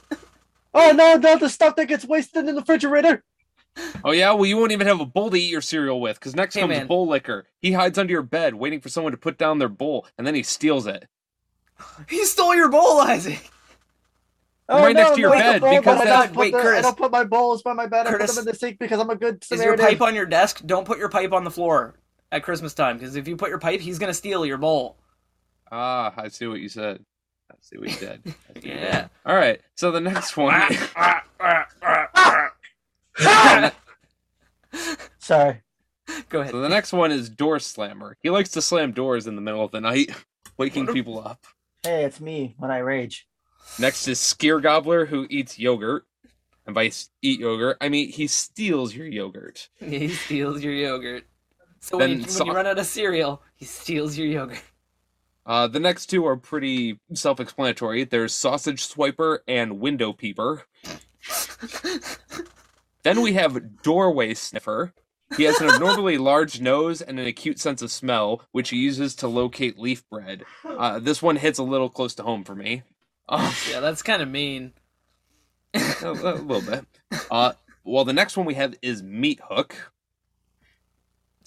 Oh no, no, the stuff that gets wasted in the refrigerator. Oh yeah, well you won't even have a bowl to eat your cereal with, because next Hey, comes man. Bowl Licker. He hides under your bed, waiting for someone to put down their bowl, and then he steals it. He stole your bowl, Isaac. Oh, Right next to your no, bed, bowl, because I that's- don't put Wait, the- I Curtis. don't put my bowls by my bed. I put them in the sink because I'm a good Samaritan. Is your pipe on your desk? Don't put your pipe on the floor at Christmas time, because if you put your pipe, he's gonna steal your bowl. Ah, I see what you said. I see what you did. I you Yeah. did. All right. So the next one. Ah, ah, ah, Sorry. Go ahead. so the next one is Door Slammer. He likes to slam doors in the middle of the night, waking a- people up. Hey, it's me when I rage. Next is Skyr Gobbler, who eats yogurt. And by eat yogurt, I mean he steals your yogurt. he steals your yogurt. So when, you, when you run out of cereal, he steals your yogurt. Uh, the next two are pretty self-explanatory. There's Sausage Swiper and Window Peeper. Then we have Doorway Sniffer. He has an abnormally large nose and an acute sense of smell, which he uses to locate leaf bread. Uh, this one hits a little close to home for me. Uh, yeah, that's kind of mean. a, a little bit. Uh, well, the next one we have is Meat Hook.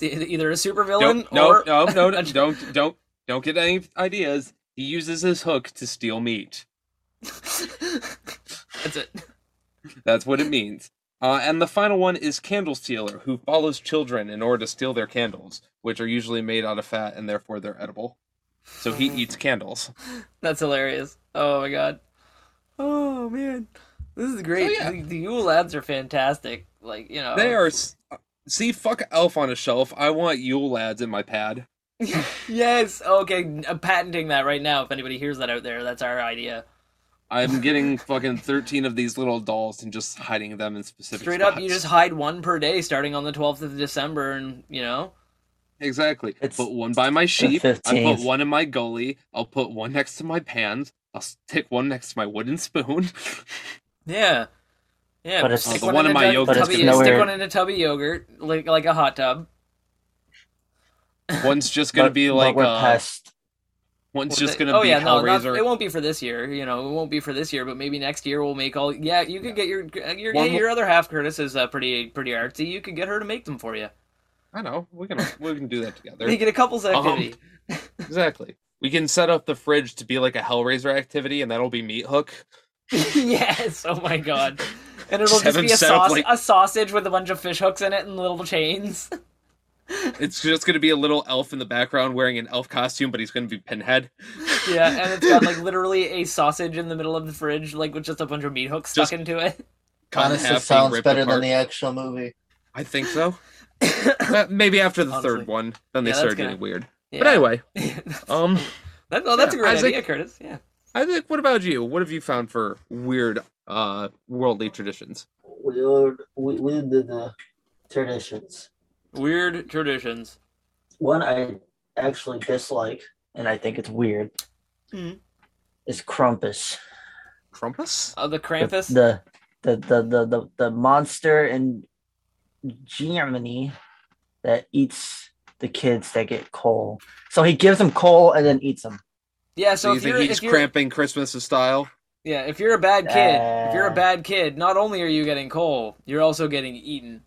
Either a supervillain no, or no, no, no, don't, don't, don't get any ideas. He uses his hook to steal meat. That's it. That's what it means. Uh, and the final one is Candle Stealer, who follows children in order to steal their candles, which are usually made out of fat and therefore they're edible. So he eats candles. That's hilarious. Oh my god. Oh man, this is great. So, yeah. The, the Yule lads are fantastic. Like you know, They are. S- See, fuck Elf on a Shelf. I want Yule Lads in my pad. yes. Okay, I'm patenting that right now. If anybody hears that out there, that's our idea. I'm getting fucking 13 of these little dolls and just hiding them in specific Straight up, you just hide one per day starting on the 12th of December, and you know. Exactly. It's put one by my sheep. I put one in my gully. I'll put one next to my pans. I'll stick one next to my wooden spoon. Yeah. Yeah, But it's- stick Oh, the one in a my tub- tubby, gonna stick weird. one in a tubby yogurt, like like a hot tub. one's just gonna But- be like we're uh, past. one's just gonna oh be yeah, no, not, Hellraiser. it won't be for this year. You know, it won't be for this year, but maybe next year we'll make all. Yeah, you could get your your One your other half. Curtis is uh, pretty pretty artsy. You could get her to make them for you. I know. We can we can do that together. Make it a couples Um, activity. Exactly. We can set up the fridge to be like a Hellraiser activity, and that'll be Meat Hook. yes. Oh my god. And it'll Just just, be a, set like- a sausage with a bunch of fish hooks in it and little chains. It's just gonna be a little elf in the background wearing an elf costume, but he's gonna be Pinhead. yeah, and it's got like literally a sausage in the middle of the fridge, like with just a bunch of meat hooks stuck Just- into it. cut in Honestly, half, sounds better apart. than the actual movie. I think so. Uh, Maybe after the Honestly. third one, then they Yeah, that's started gonna- getting weird. Yeah. But anyway, um, that, oh, that's yeah, a great Isaac- idea, Curtis. Yeah. I think. What about you? What have you found for weird, uh, worldly traditions? Weird, would we, we the traditions. Weird traditions. One I actually dislike, and I think it's weird, Mhm. is Krampus. Krampus? Oh, the The, Krampus. the the the the the, the monster in Germany that eats the kids that get coal. So he gives them coal and then eats them. yeah. So, So you if think you're, he's if you're cramping Christmas style? Yeah, if you're a bad kid, if you're a Uh. bad kid, not only are you getting coal, you're also getting eaten.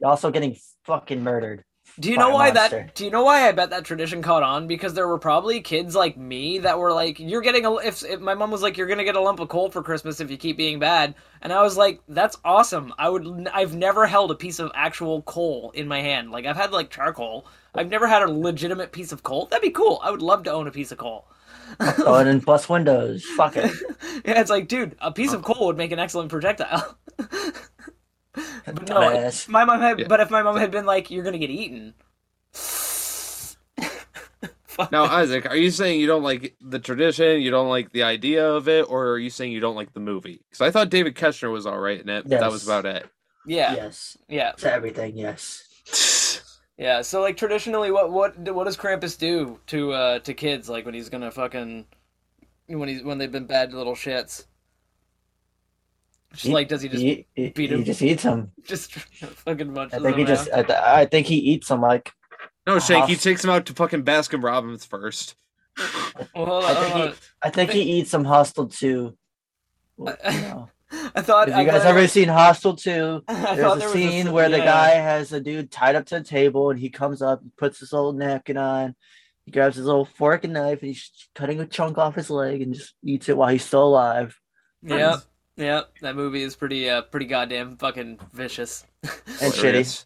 You're also getting fucking murdered. Do you know why that? Do you know why I bet that tradition caught on? Because there were probably kids like me that were like, "You're getting a." If, if my mom was like, "You're gonna get a lump of coal for Christmas if you keep being bad," and I was like, "That's awesome." I would. I've never held a piece of actual coal in my hand. Like I've had like charcoal. I've never had a legitimate piece of coal. That'd be cool. I would love to own a piece of coal. Oh, and then plus windows. Fuck it. yeah, it's like, dude, a piece of coal would make an excellent projectile. but no, Dumbass. my mom had. Yeah. But if my mom had been like, "You're gonna get eaten," Now, Isaac, are you saying you don't like the tradition, you don't like the idea of it, or are you saying you don't like the movie? Because I thought David Koechner was all right in it. But that was about it. yeah, Yes. yeah, To everything, yes. Yeah. So like traditionally, what what what does Krampus do to uh to kids like when he's gonna fucking when he's when they've been bad little shits? Just He- like does he just he, he, beat he him? just eats them. just fucking munches I think he them just. I, th- I think he eats them like. No, Shank, he takes him out to fucking Baskin Robbins first. Well, I think hold he. I think he eats some hostile too. Well, you know. I thought. Have I you guys ever seen Hostel 2? There's thought a there was scene s- where the guy has a dude tied up to a table and he comes up, he puts his little napkin on, he grabs his little fork and knife and he's cutting a chunk off his leg and just eats it while he's still alive. Yep, yep. That movie is pretty, uh, pretty goddamn fucking vicious. And shitty.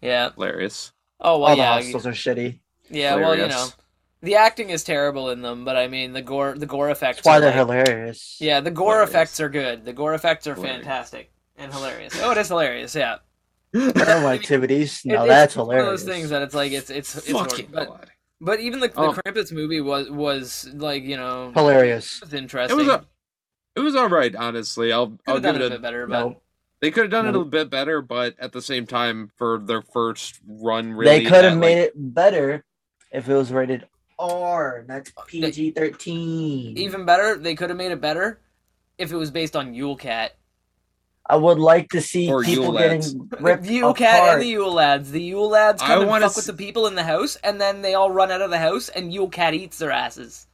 Yeah. Hilarious. Oh well, All the yeah. hostels are shitty. Yeah, well, you know, Hilarious. The acting is terrible in them, but I mean, the gore, the gore effects. That's why are they're like- hilarious. Yeah, the gore Hilarious. effects are good. The gore effects are Hilarious. fantastic and hilarious. Oh, it is hilarious. Yeah. Paranormal activities. It- No, it's that's one hilarious. of those things that it's like it's it's it's Fucking horrible. but but even the, the Oh. Krampus movie was was like you know hilarious. was It was a, it was all right, honestly. I'll Could I'll have give it it a bit a. better, but No, They could have done it a little bit better, but at the same time, for their first run, really, they could have made like- it better if it was rated R. That's uh, PG thirteen. even better, they could have made it better if it was based on Yule Cat. I would like to see Or people Yule Lads. getting ripped the Yule apart. Cat and the Yule Lads. The Yule Lads I come and wanna fuck with s- the people in the house, and then they all run out of the house, and Yule Cat eats their asses.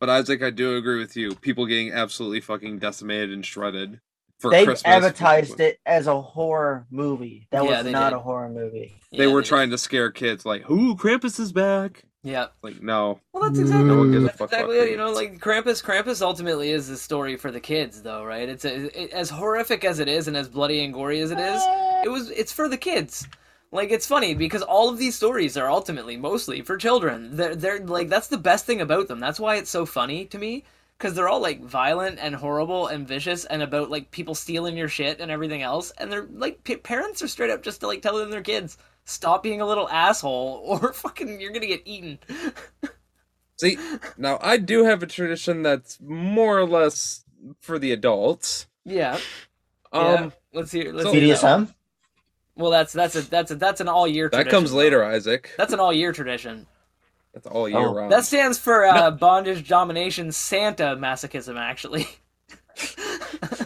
But Isaac, I do agree with you. People getting absolutely fucking decimated and shredded for They Christmas. advertised it as a horror movie. That Yeah, was they not did. a horror movie. They Yeah, were did. trying to scare kids, like, "Ooh, Krampus is back!" Yeah. Like, no, Well, that's exactly. no one gives a fuck exactly about. You know, like Krampus. Krampus ultimately is the story for the kids, though, right? It's a, it, as horrific as it is, and as bloody and gory as it is. It was. It's for the kids. Like it's funny because all of these stories are ultimately mostly for children. They're they're like that's the best thing about them. That's why it's so funny to me because they're all like violent and horrible and vicious and about like people stealing your shit and everything else. And they're like p- parents are straight up just to like telling their kids stop being a little asshole or fucking you're gonna get eaten. See, now I do have a tradition that's more or less for the adults. Yeah. Um, yeah. Let's hear. Let's so- hear. BDSM. Well, that's that's a that's a that's an all year. that comes later, Isaac. That's an all year tradition. That's all year Oh. round. That stands for uh, bondage, domination, Santa masochism. Actually.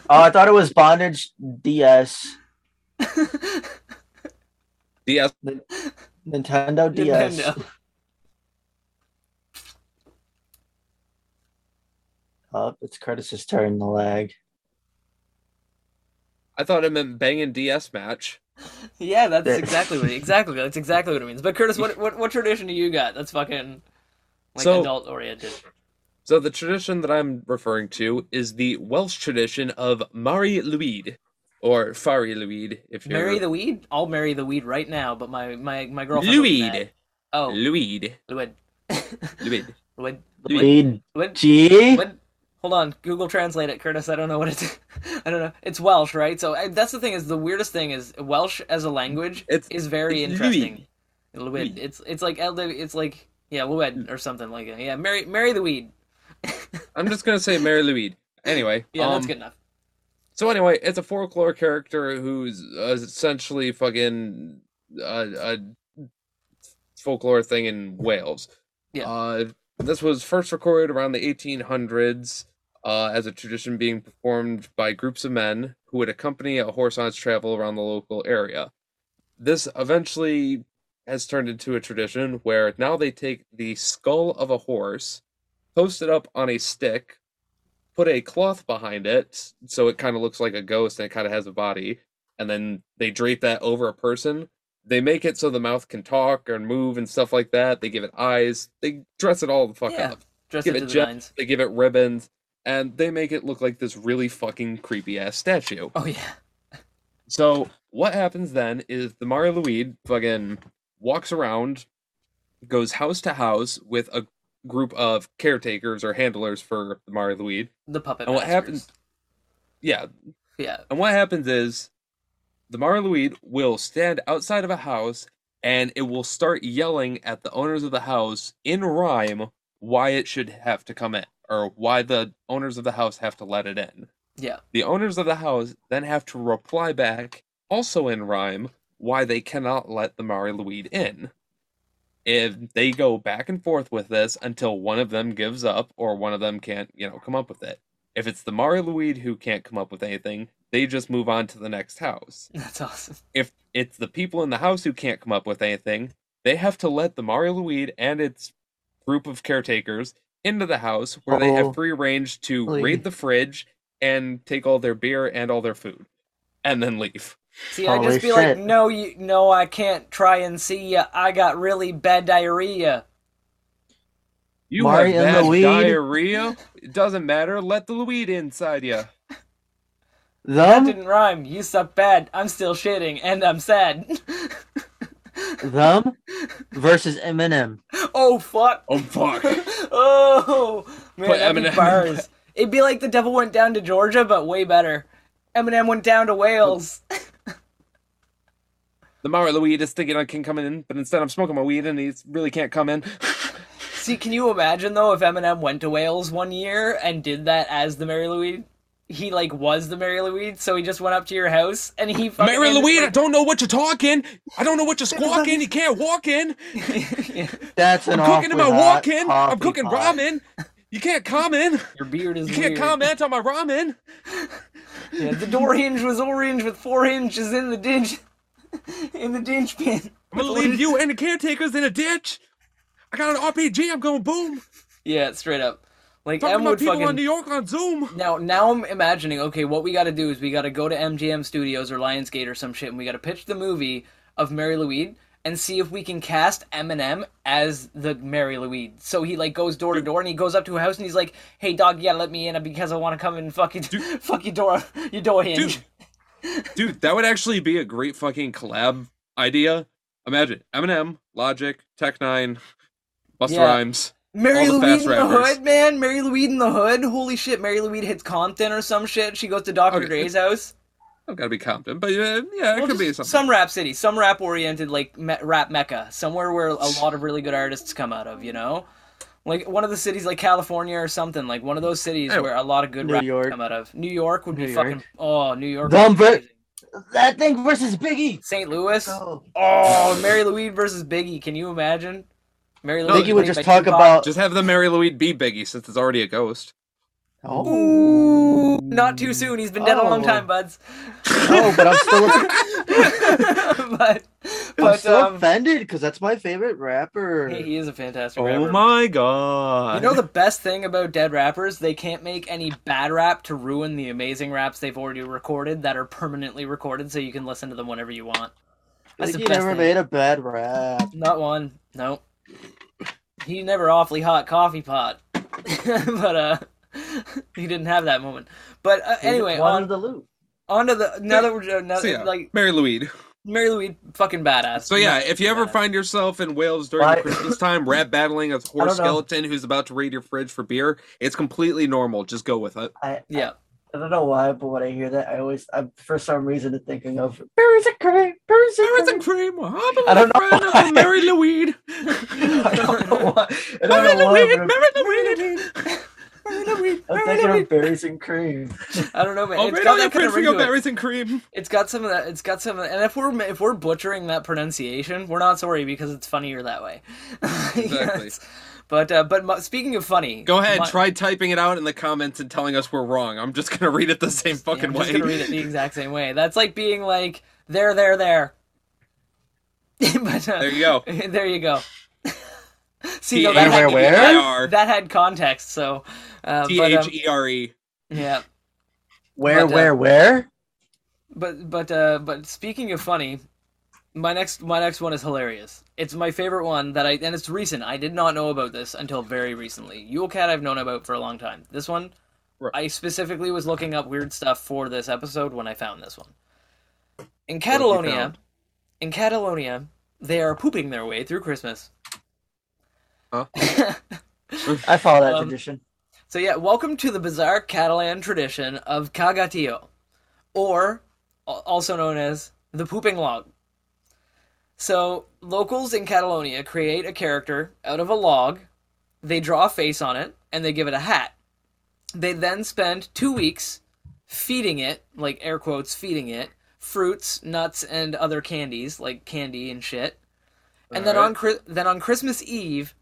Oh, I thought it was bondage DS, DS. Nintendo DS. Nintendo. Oh, it's Curtis's turn. The lag. I thought it meant banging DS match. Yeah, that's Yeah. exactly what exactly that's exactly what it means. But Curtis, what what, what tradition do you got? That's fucking like So- adult oriented. So the tradition that I'm referring to is the Welsh tradition of Mari Lwyd, or Fari Luid, if you're Marry the weed? I'll marry the weed right now, but my my my girlfriend. would. Luid, Oh, Luid, Luid. Luid. Luid. Luid. Lead Luid. G. Luid. Hold on, Google Translate it, Curtis. I don't know what it's. I don't know. It's Welsh, right? So I, that's the thing. Is the weirdest thing is Welsh as a language It's is very it's interesting. Luid. Luid. Luid. It's it's like it's like yeah, Luid or something like that. Yeah, marry marry the weed. I'm just gonna say Mary Luid. Anyway, Yeah, that's um, good enough. So anyway, it's a folklore character who's essentially fucking uh, a folklore thing in Wales. Yeah. Uh, this was first recorded around the 1800s uh, as a tradition being performed by groups of men who would accompany a horse on its travel around the local area. This eventually has turned into a tradition where now they take the skull of a horse, post it up on a stick, put a cloth behind it so it kind of looks like a ghost and it kind of has a body and then they drape that over a person they make it so the mouth can talk and move and stuff like that they give it eyes they dress it all the fuck Yeah. up Dress give it it to the gem- nines. they give it ribbons and they make it look like this really fucking creepy ass statue Oh yeah. so what happens then is the Mario Luigi fucking walks around, goes house to house with a group of caretakers or handlers for the Mario Luigi. The puppet. And what masters. happens? Yeah, Yeah. and what happens is the Mario Luigi will stand outside of a house and it will start yelling at the owners of the house in rhyme why it should have to come in or why the owners of the house have to let it in. Yeah. The owners of the house then have to reply back, also in rhyme, why they cannot let the Mari Luigi in. If they go back and forth with this until one of them gives up or one of them can't, you know, come up with it. If it's the Mari Luigi who can't come up with anything, they just move on to the next house. That's awesome. If it's the people in the house who can't come up with anything, they have to let the Mario Luigi and its group of caretakers into the house where they Uh-oh. have oh. free range to Oy. raid the fridge and take all their beer and all their food and then leave. See, I'd just be like, no, you, no, I can't try and see ya. I got really bad diarrhea. You Mari have bad Luigi? diarrhea? It doesn't matter. Let the Luigi inside you. That Them, didn't rhyme. You suck bad. I'm still shitting, and I'm sad. them versus Eminem. oh fuck. Oh fuck. oh man, Put that'd be Eminem. bars. It'd be like the devil went down to Georgia, but way better. Eminem went down to Wales. The Mario Luigi is thinking I can come in, but instead I'm smoking my weed and he really can't come in. See, can you imagine though if Eminem went to Wales one year and did that as the Mary Louise? He like was the Mary Louise, so he just went up to your house and he fucking Mary and, Louise, I don't know what you're talking. I don't know what you're squawking. You can't walk in. Yeah, That's an I'm cooking in my walk in. I'm cooking pot. ramen. You can't comment. Your beard is You can't weird. comment on my ramen. Yeah, the door hinge was orange with four hinges in the ditch, in the ditch pin. I'm gonna leave you and the caretakers in a ditch. I got an RPG. I'm going boom. Yeah, straight up. Like Talking Em about would people fucking on New York on Zoom. Now, now I'm imagining. Okay, what we got to do is we got to go to MGM Studios or Lionsgate or some shit, and we got to pitch the movie of Mary Louise and see if we can cast Eminem as the Mary Louise. So he like goes door to door and he goes up to a house and he's like, "Hey, dog, you gotta let me in because I want to come and fuck you, fuck your door, your door hinge." Dude, dude, that would actually be a great fucking collab idea. Imagine Eminem, Logic, Tech N9ne, Busta Yeah. Rhymes. Mary Louise in the hood, man. Mary Louise in the hood. Holy shit, Mary Louise hits Compton or some shit. She goes to Dr. Okay. Dre's house. I've got to be Compton, but yeah, yeah, it Well, could be something. some rap city, some rap oriented like me- rap mecca, somewhere where a lot of really good artists come out of, you know. Like one of the cities, like California or something, like one of those cities Hey, where a lot of good New York. come out of. New York would be New fucking. Oh, New York. Them would be. That thing versus Biggie. St. Louis. Oh. Oh, Mary Louise versus Biggie. Can you imagine? Mary No, Louise Biggie would just talk Tupac. about. Just have the Mary Louise be Biggie since it's already a ghost. Oh. Ooh, not too soon. He's been dead a long Oh. time, buds. Oh, but I'm still, but I'm so um, offended because that's my favorite rapper. he, he is a fantastic Oh rapper. my god. You know the best thing about dead rappers? They can't make any bad rap to ruin the amazing raps they've already recorded that are permanently recorded, so you can listen to them whenever you want. That's the Biggie best never thing. made a bad rap. Not one. No. He never awfully hot coffee pot, but uh, he didn't have that moment. But uh, anyway, wanted on the loot. On to the now that we're uh, now, So yeah, like Mary Louise. Mary Louise, fucking badass. So yeah, if you ever badass. find yourself in Wales during Why- the Christmas time, rap battling a horse skeleton who's about to raid your fridge for beer, it's completely normal. Just go with it. I, yeah, I don't know why, but when I hear that, I always, I'm for some reason thinking of berries and cream, berries and Berries cream. and cream. I'm I don't know friend of. Mary Louise. I don't know why. I Mary don't know. Louise. Mary Louise. I'm thinking of berries and cream. I don't know, man. I'll it's raid got that kind of ring to it. berries and cream. It's got some of that. It's got some of that. And if we're if we're butchering that pronunciation, we're not sorry because it's funnier that way. Exactly. Yes. But uh, but my, speaking of funny, Go ahead, my- try typing it out in the comments and telling us we're wrong. I'm just gonna read it the same Yeah, fucking I'm way. just gonna read it the exact same way. That's like being like there, there, there. but uh, There you go. there you go. See, no, that, Where, had, where? that, R. that had context. So, uh, T but H um, E R E. yeah, Where, But, uh, where, where? but but uh, but speaking of funny, my next my next one is hilarious. It's my favorite one that I and it's recent. I did not know about this until very recently. Yule Cat I've known about for a long time. This one, Right. I specifically was looking up weird stuff for this episode when I found this one. In Catalonia, in Catalonia, they are pooping their way through Christmas. Huh? I follow that um, tradition. So yeah, welcome to the bizarre Catalan tradition of caga tió, or also known as the pooping log. So locals in Catalonia create a character out of a log, they draw a face on it, and they give it a hat. They then spend two weeks feeding it, like air quotes, feeding it fruits, nuts, and other candies, like candy and shit. And then Alright. on then on Christmas Eve,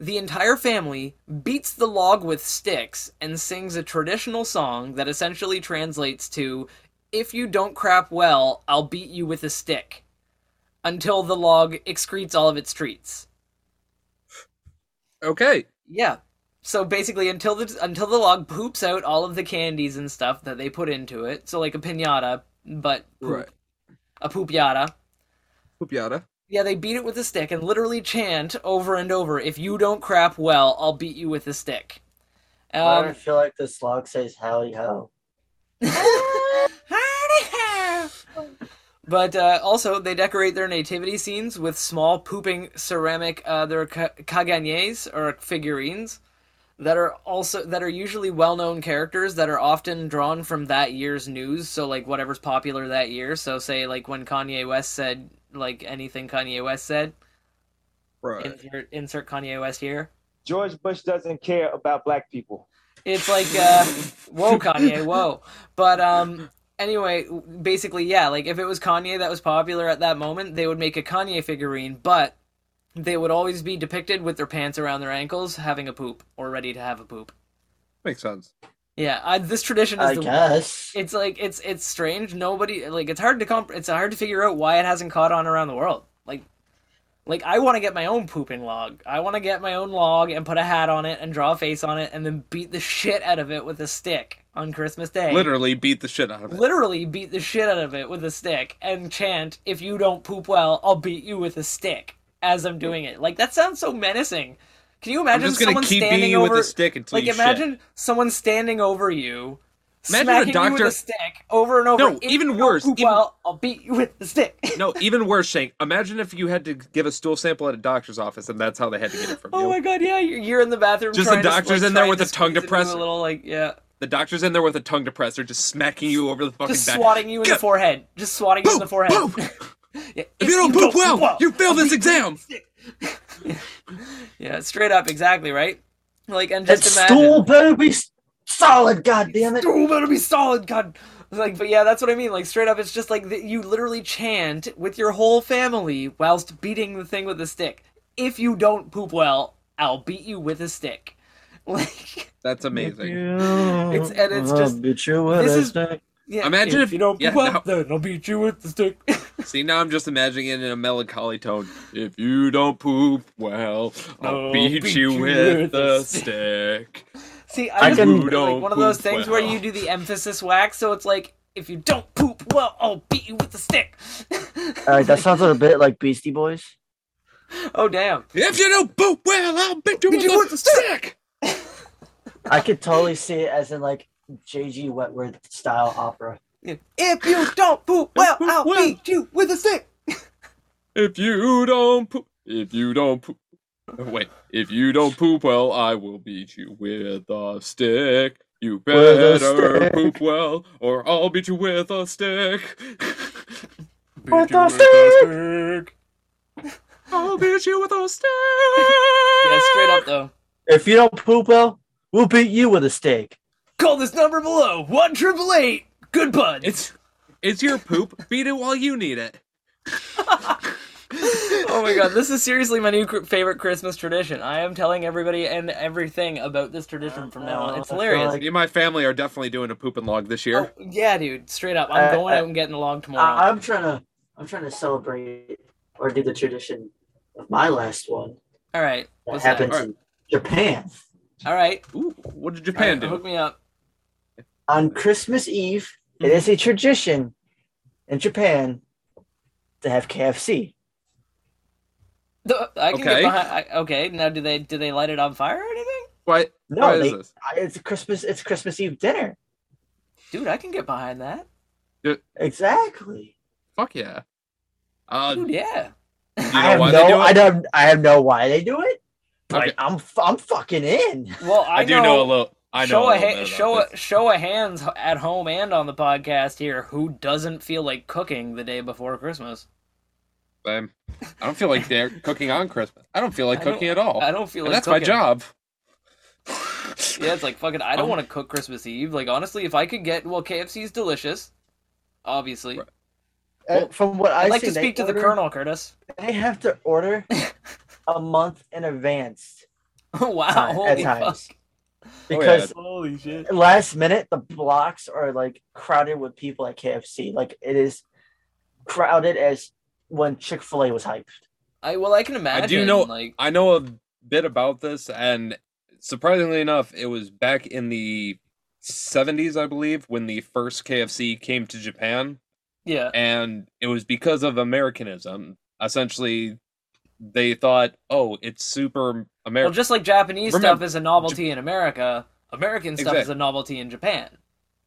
the entire family beats the log with sticks and sings a traditional song that essentially translates to if you don't crap well, I'll beat you with a stick until the log excretes all of its treats. Okay. Yeah. So basically until the until the log poops out all of the candies and stuff that they put into it. So like a piñata, but poop. Right. A poop yada. Yeah, they beat it with a stick and literally chant over and over, "If you don't crap well, I'll beat you with a stick." Do I Um, feel like the slog says howdy ho? but uh, also, they decorate their nativity scenes with small pooping ceramic, uh, their ca- caganers or figurines that are also that are usually well-known characters that are often drawn from that year's news. So, like whatever's popular that year. So, say like when Kanye West said like anything Kanye West said. Right. Insert, insert Kanye West here. George Bush doesn't care about black people. It's like, uh, whoa, Kanye, whoa. But um, anyway, basically, yeah. Like if it was Kanye that was popular at that moment, they would make a Kanye figurine, but they would always be depicted with their pants around their ankles, having a poop or ready to have a poop. Makes sense. Yeah, I, this tradition is I the. guess. It's like it's it's strange. Nobody like it's hard to comp. It's hard to figure out why it hasn't caught on around the world. Like, like I want to get my own pooping log. I want to get my own log and put a hat on it and draw a face on it and then beat the shit out of it with a stick on Christmas Day. Literally beat the shit out of it. Literally beat the shit out of it with a stick and chant, "If you don't poop well, I'll beat you with a stick." As I'm doing it, like that sounds so menacing. Can you I'm imagine just someone keep standing over? with a stick until like you imagine shit. someone standing over you, Imagine a smacking you with a stick over and over. No, even worse, Poop even- well, I'll beat you with the stick. No, even worse, Shank. Imagine if you had to give a stool sample at a doctor's office, and that's how they had to get it from oh you. oh my god, yeah, you're, you're in the bathroom. Just the trying to, doctor's like, in there with a tongue depressor. A little like yeah, The doctor's in there with a tongue depressor, just smacking you over the fucking just back. swatting you in the forehead. Just swatting you in the forehead. Yeah, If you don't poop well, you fail this exam. Yeah, straight up, exactly right. Like, and That just imagine. stool better be solid. God damn it! Stool better be solid, God. Like, but yeah, that's what I mean. Like, straight up, it's just like that you literally chant with your whole family whilst beating the thing with a stick. If you don't poop well, I'll beat you with a stick. Like, That's amazing. It's- and it's just- beat you with this is- stick. Yeah, Imagine if- you don't yeah, poop well, now- then I'll beat you with the stick. See, now I'm just imagining it in a melancholy tone. If you don't poop well, I'll I'll beat, beat you you with with the a stick. See, I I, just can- picture, like one of those poop things where you do the emphasis wax, so it's like if you don't poop well, I'll beat you with the stick. All right, that sounds a bit like Beastie Boys. oh damn! If you don't poop well, I'll beat you, Beat with, you the with the stick. I could totally see it as in like JG Wentworth style opera. If you don't poop well, poop I'll well. beat you with a stick. If you don't poop, if you don't poop, wait, if you don't poop well, I will beat you with a stick. You better stick. poop well, or I'll beat you with a stick. With Beat you a stick. I'll beat you with a stick. Yeah, straight up though. If you don't poop well, we'll beat you with a stick. Call this number below. One triple eight. Good buds. It's it's your poop. Beat it while you need it. oh my god, this is seriously my new cr- favorite Christmas tradition. I am telling everybody and everything about this tradition from now on. It's hilarious. like- Me and my family are definitely doing a poop and log this year. Oh, yeah, dude, straight up. I'm Uh, going uh, out and getting a log tomorrow. I- I'm trying to, I'm trying to celebrate or do the tradition of my last one All right, that what's that? happens Alright. Japan All right, Ooh, what did Japan right, hook me up. On Christmas Eve. It is a tradition in Japan to have KFC. The- I can Okay. get behind. I, okay, now do they do they light it on fire or anything? What? No, Why is they, this? I- it's Christmas. It's Christmas Eve dinner. Dude, I can get behind that. Exactly. Fuck yeah. Uh, Dude, yeah. you I know have why no. they do it? I don't. I have no why they do it. But Okay. I'm. f- I'm fucking in. Well, I, I, do know, a little. I know show a a, ha- show a, show a hands at home and on the podcast here who doesn't feel like cooking the day before Christmas. Same. I don't feel like they're cooking on Christmas. I don't feel like I cooking at all. I don't feel And like that's my job. Yeah, it's like fucking. I don't Um, want to cook Christmas Eve. Like honestly, if I could get well, KFC is delicious. Obviously, Right. Uh, from what I I'd like to see, they speak to the Colonel, Curtis. They have to order a month in advance wow! time- Holy at fuck! Oh, times because Holy shit! last minute the blocks are like crowded with people at KFC. Like it is crowded as when Chick Fil A was hyped. I well, I can imagine. I do know- Like, I know a bit about this, and surprisingly enough, it was back in the 70s, I believe, when the first KFC came to Japan, yeah, and it was because of Americanism. Essentially, they thought, "Oh, it's super American. well, American." just like Japanese stuff is a novelty in America, American stuff is a novelty in Japan.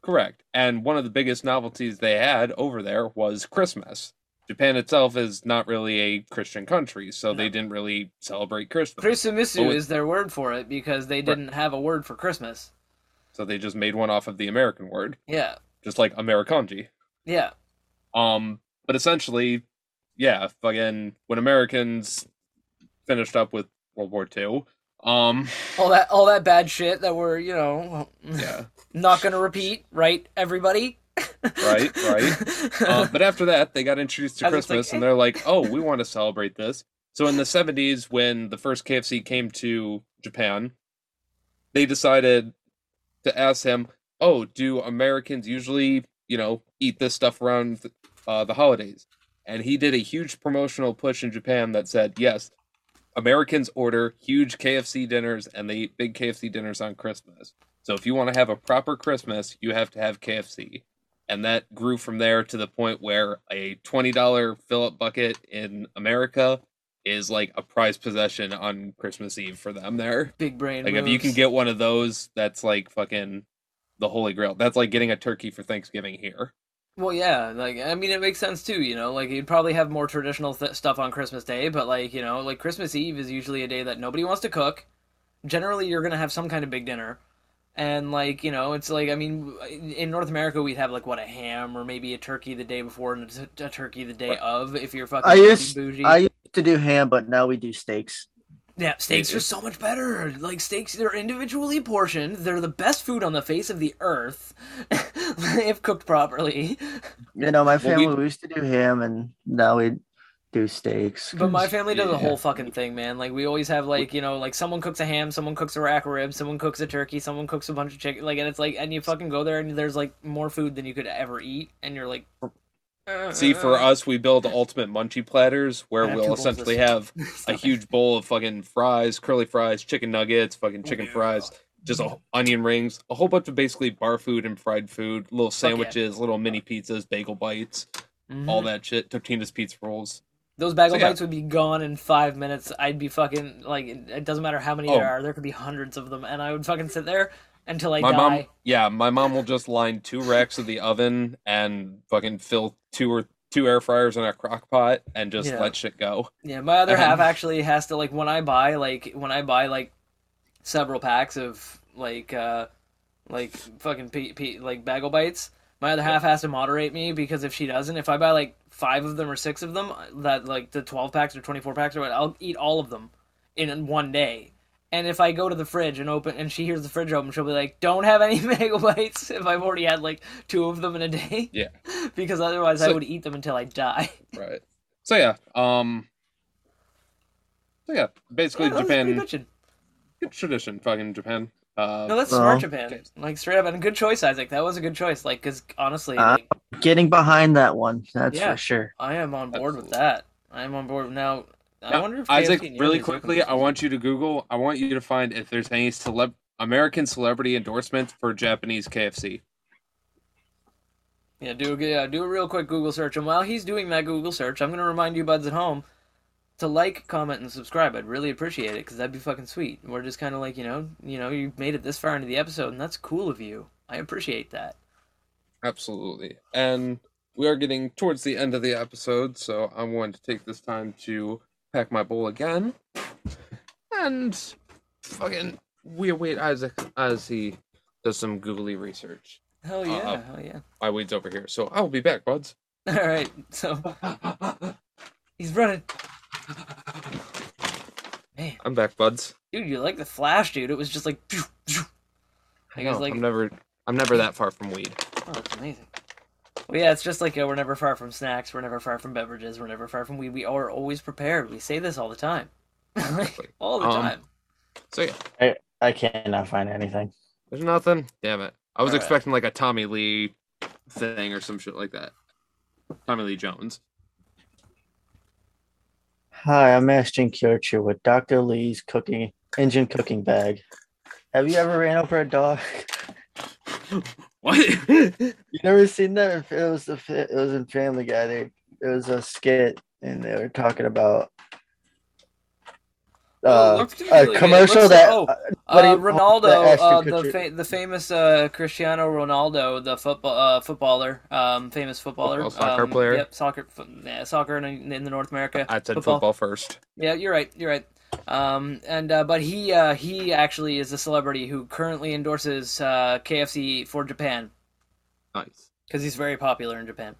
Correct. And one of the biggest novelties they had over there was Christmas. Japan itself is not really a Christian country, so they didn't really celebrate Christmas. Christmasu is their word for it because they didn't have a word for Christmas. So they just made one off of the American word, Yeah, just like Amerikanji. yeah. Um, but essentially, yeah, fucking when Americans finished up with World War II, um, All that, all that bad shit that we're, you know, yeah, not gonna repeat, right? Everybody. right, right. Uh, but after that, they got introduced to I Christmas, like, and they're like, "Oh, we want to celebrate this." So in the '70s, when the first KFC came to Japan, they decided to ask him, "Oh, do Americans usually, you know, eat this stuff around uh, the holidays?" And he did a huge promotional push in Japan that said, "Yes, Americans order huge KFC dinners, and they eat big KFC dinners on Christmas. So if you want to have a proper Christmas, you have to have KFC." and that grew from there to the point where a $20 fill-up bucket in America is like a prized possession on Christmas Eve for them there. Big brain. Like if you can get one of those, that's like fucking the holy grail. That's like getting a turkey for Thanksgiving here. Well, yeah, like I mean, it makes sense too. You know, like you'd probably have more traditional th- stuff on Christmas Day, but like you know, like Christmas Eve is usually a day that nobody wants to cook. Generally, you're gonna have some kind of big dinner, and like you know, it's like I mean, in North America, we'd have like what a ham or maybe a turkey the day before and a, t- a turkey the day of. If you're fucking I used bougie. I used to do ham, but now we do steaks. Yeah, steaks It- are so much better. Like steaks, they're individually portioned. They're the best food on the face of the earth, if cooked properly. You know, my Well, family we- we used to do ham, and now we do steaks. But my family does the whole fucking thing, man. Like we always have like you know like someone cooks a ham, someone cooks a rack of ribs, someone cooks a turkey, someone cooks a bunch of chicken. Like and it's like and you fucking go there and there's like more food than you could ever eat, and you're like. Uh, See, for uh, us, we build ultimate munchie platters where we'll essentially have a huge bowl of fucking fries, curly fries, chicken nuggets, fucking chicken Yeah. fries, just a, onion rings, a whole bunch of basically bar food and fried food, little yeah. sandwiches, little mini pizzas, bagel bites, Mhm. all that shit. Totino's pizza rolls. Those bagel So, yeah. bites would be gone in five minutes. I'd be fucking like it it doesn't matter how many Oh. there are. There could be hundreds of them, and I would fucking sit there until I my die. mom, yeah, my mom will just line two racks of the oven and fucking fill two or two air fryers in a crock pot and just Yeah. let shit go. Yeah, my other Um, half actually has to like when I buy like when I buy like several packs of like uh like fucking pe- pe- like bagel bites. My other half has to moderate me because if she doesn't, if I buy like five of them or six of them, that like the twelve packs or twenty four packs or what, I'll eat all of them in one day. And if I go to the fridge and open and she hears the fridge open, she'll be like, "Don't have any bagel bites." If I've already had like two of them in a day, Yeah. because otherwise I would eat them until I die. Right. So yeah, um, so yeah, basically Yeah, that was pretty Japan, good tradition, fucking Japan. Uh, No, that's Well- smart, Japan. Like straight up, and good choice, Isaac. That was a good choice. Like, because honestly, Uh, like, Getting behind that one, that's Yeah. for sure. I am on board with that. I am on board now. I Now, wonder if Isaac, really quickly, I want you to Google. I want you to find if there's any celeb American celebrity endorsement for Japanese KFC. Yeah, do a yeah, do a real quick Google search. And while he's doing that Google search, I'm gonna remind you buds at home to like, comment, and subscribe. I'd really appreciate it because that'd be fucking sweet. We're just kind of like you know, you know, you've made it this far into the episode, and that's cool of you. I appreciate that. Absolutely. And we are getting towards the end of the episode, so I'm going to take this time to pack my bowl again. And fucking we await Isaac as he does some googly research. Hell yeah, Uh, hell yeah. My weed's over here, so I'll be back, buds. All right, so he's running. Man, I'm back, buds. dude, you like the flash, dude? It was just like. I I guess know, like I'm never I'm never that far from weed. Oh, that's amazing. Well, yeah, it's just like uh, we're never far from snacks. We're never far from beverages. We're never far from weed. We are always prepared. We say this all the time, all the Um, time. So yeah, I I cannot find anything. there's nothing. Damn it. I was Alright. expecting like a Tommy Lee thing or some shit like that. Tommy Lee Jones. Hi, I'm Ashton Kutcher with Dr. Lee's cooking engine cooking bag. Have you ever ran over a dog? What? You never seen that? It was the it was in Family Guy. They, it was a skit, and they were talking about Oh, uh, looks to me a commercial Looks- that oh, uh, what do Uh, you call Ronaldo, that, uh, the fa- the famous uh, Cristiano Ronaldo, the football uh, footballer, um, famous footballer, Football, soccer um, player? Yep, soccer, fo- yeah, soccer in, in the North America. I said football. first. Yeah, you're right. You're right. Um, and uh, but he uh, he actually is a celebrity who currently endorses uh, KFC for Japan Nice. because he's very popular in Japan.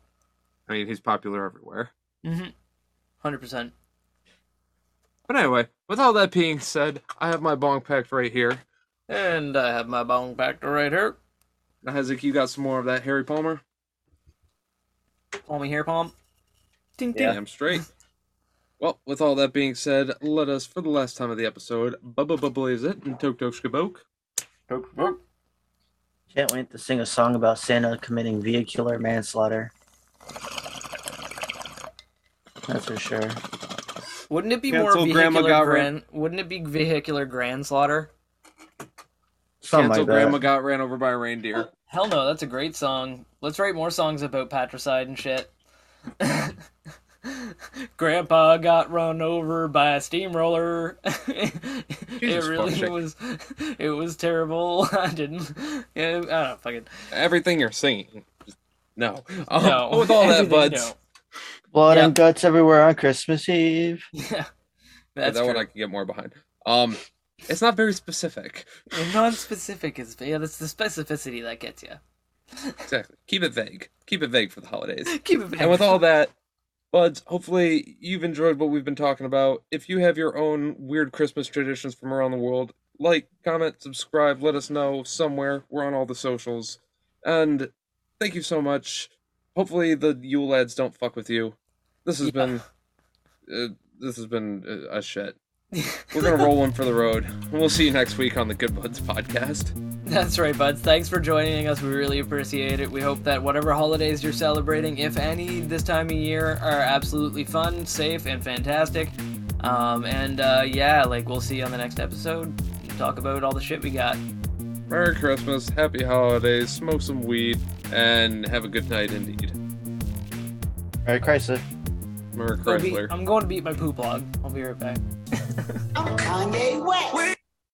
I mean, he's popular everywhere. Mm-hmm. Hundred percent. But anyway, with all that being said, I have my bong packed right here. And I have my bong packed right here. Now, Hezek, you got some more of that Harry Palmer? Palmy hair palm. Ding ding. Damn straight. Well, with all that being said, let us, for the last time of the episode, bubba bubblies it and tok tok shkaboke. Can't wait to sing a song about Santa committing vehicular manslaughter. That's for sure. Wouldn't it be Cancel more Grandma vehicular got grand? Wouldn't it be vehicular grand slaughter? Something Cancel like that. Grandma got ran over by a reindeer. Oh, hell no, that's a great song. Let's write more songs about patricide and shit. Grandpa got run over by a steamroller. it really fuck, was. It was terrible. I didn't. Yeah, I don't know. Fucking Everything you're singing. No. Um, no. With all that, Everything, buds. Blood Yeah. and guts everywhere on Christmas Eve. no. Yeah, Yeah, that's that true. one I can get more behind. Um, it's not very specific. And Non-specific is yeah. That's the specificity that gets you. Exactly. Keep it vague. Keep it vague for the holidays. Keep it. Vague. And with all that, Buds, hopefully you've enjoyed what we've been talking about. If you have your own weird Christmas traditions from around the world, like, comment, subscribe, let us know somewhere. We're on all the socials. And thank you so much. Hopefully the Yule lads don't fuck with you. This has Yeah. been uh, this has been uh, a shit. We're gonna roll one for the road. We'll see you next week on the Good Buds podcast. That's right, buds. Thanks for joining us. We really appreciate it. We hope that whatever holidays you're celebrating, if any, this time of year, are absolutely fun, safe, and fantastic. Um, and uh, yeah, like we'll see you on the next episode. Talk about all the shit we got. Merry Christmas, Happy Holidays, smoke some weed, and have a good night indeed. Merry Chrysler. Merry Go beat- Chrysler. I'm going to beat my poop log. I'll be right back. I'm Kanye West.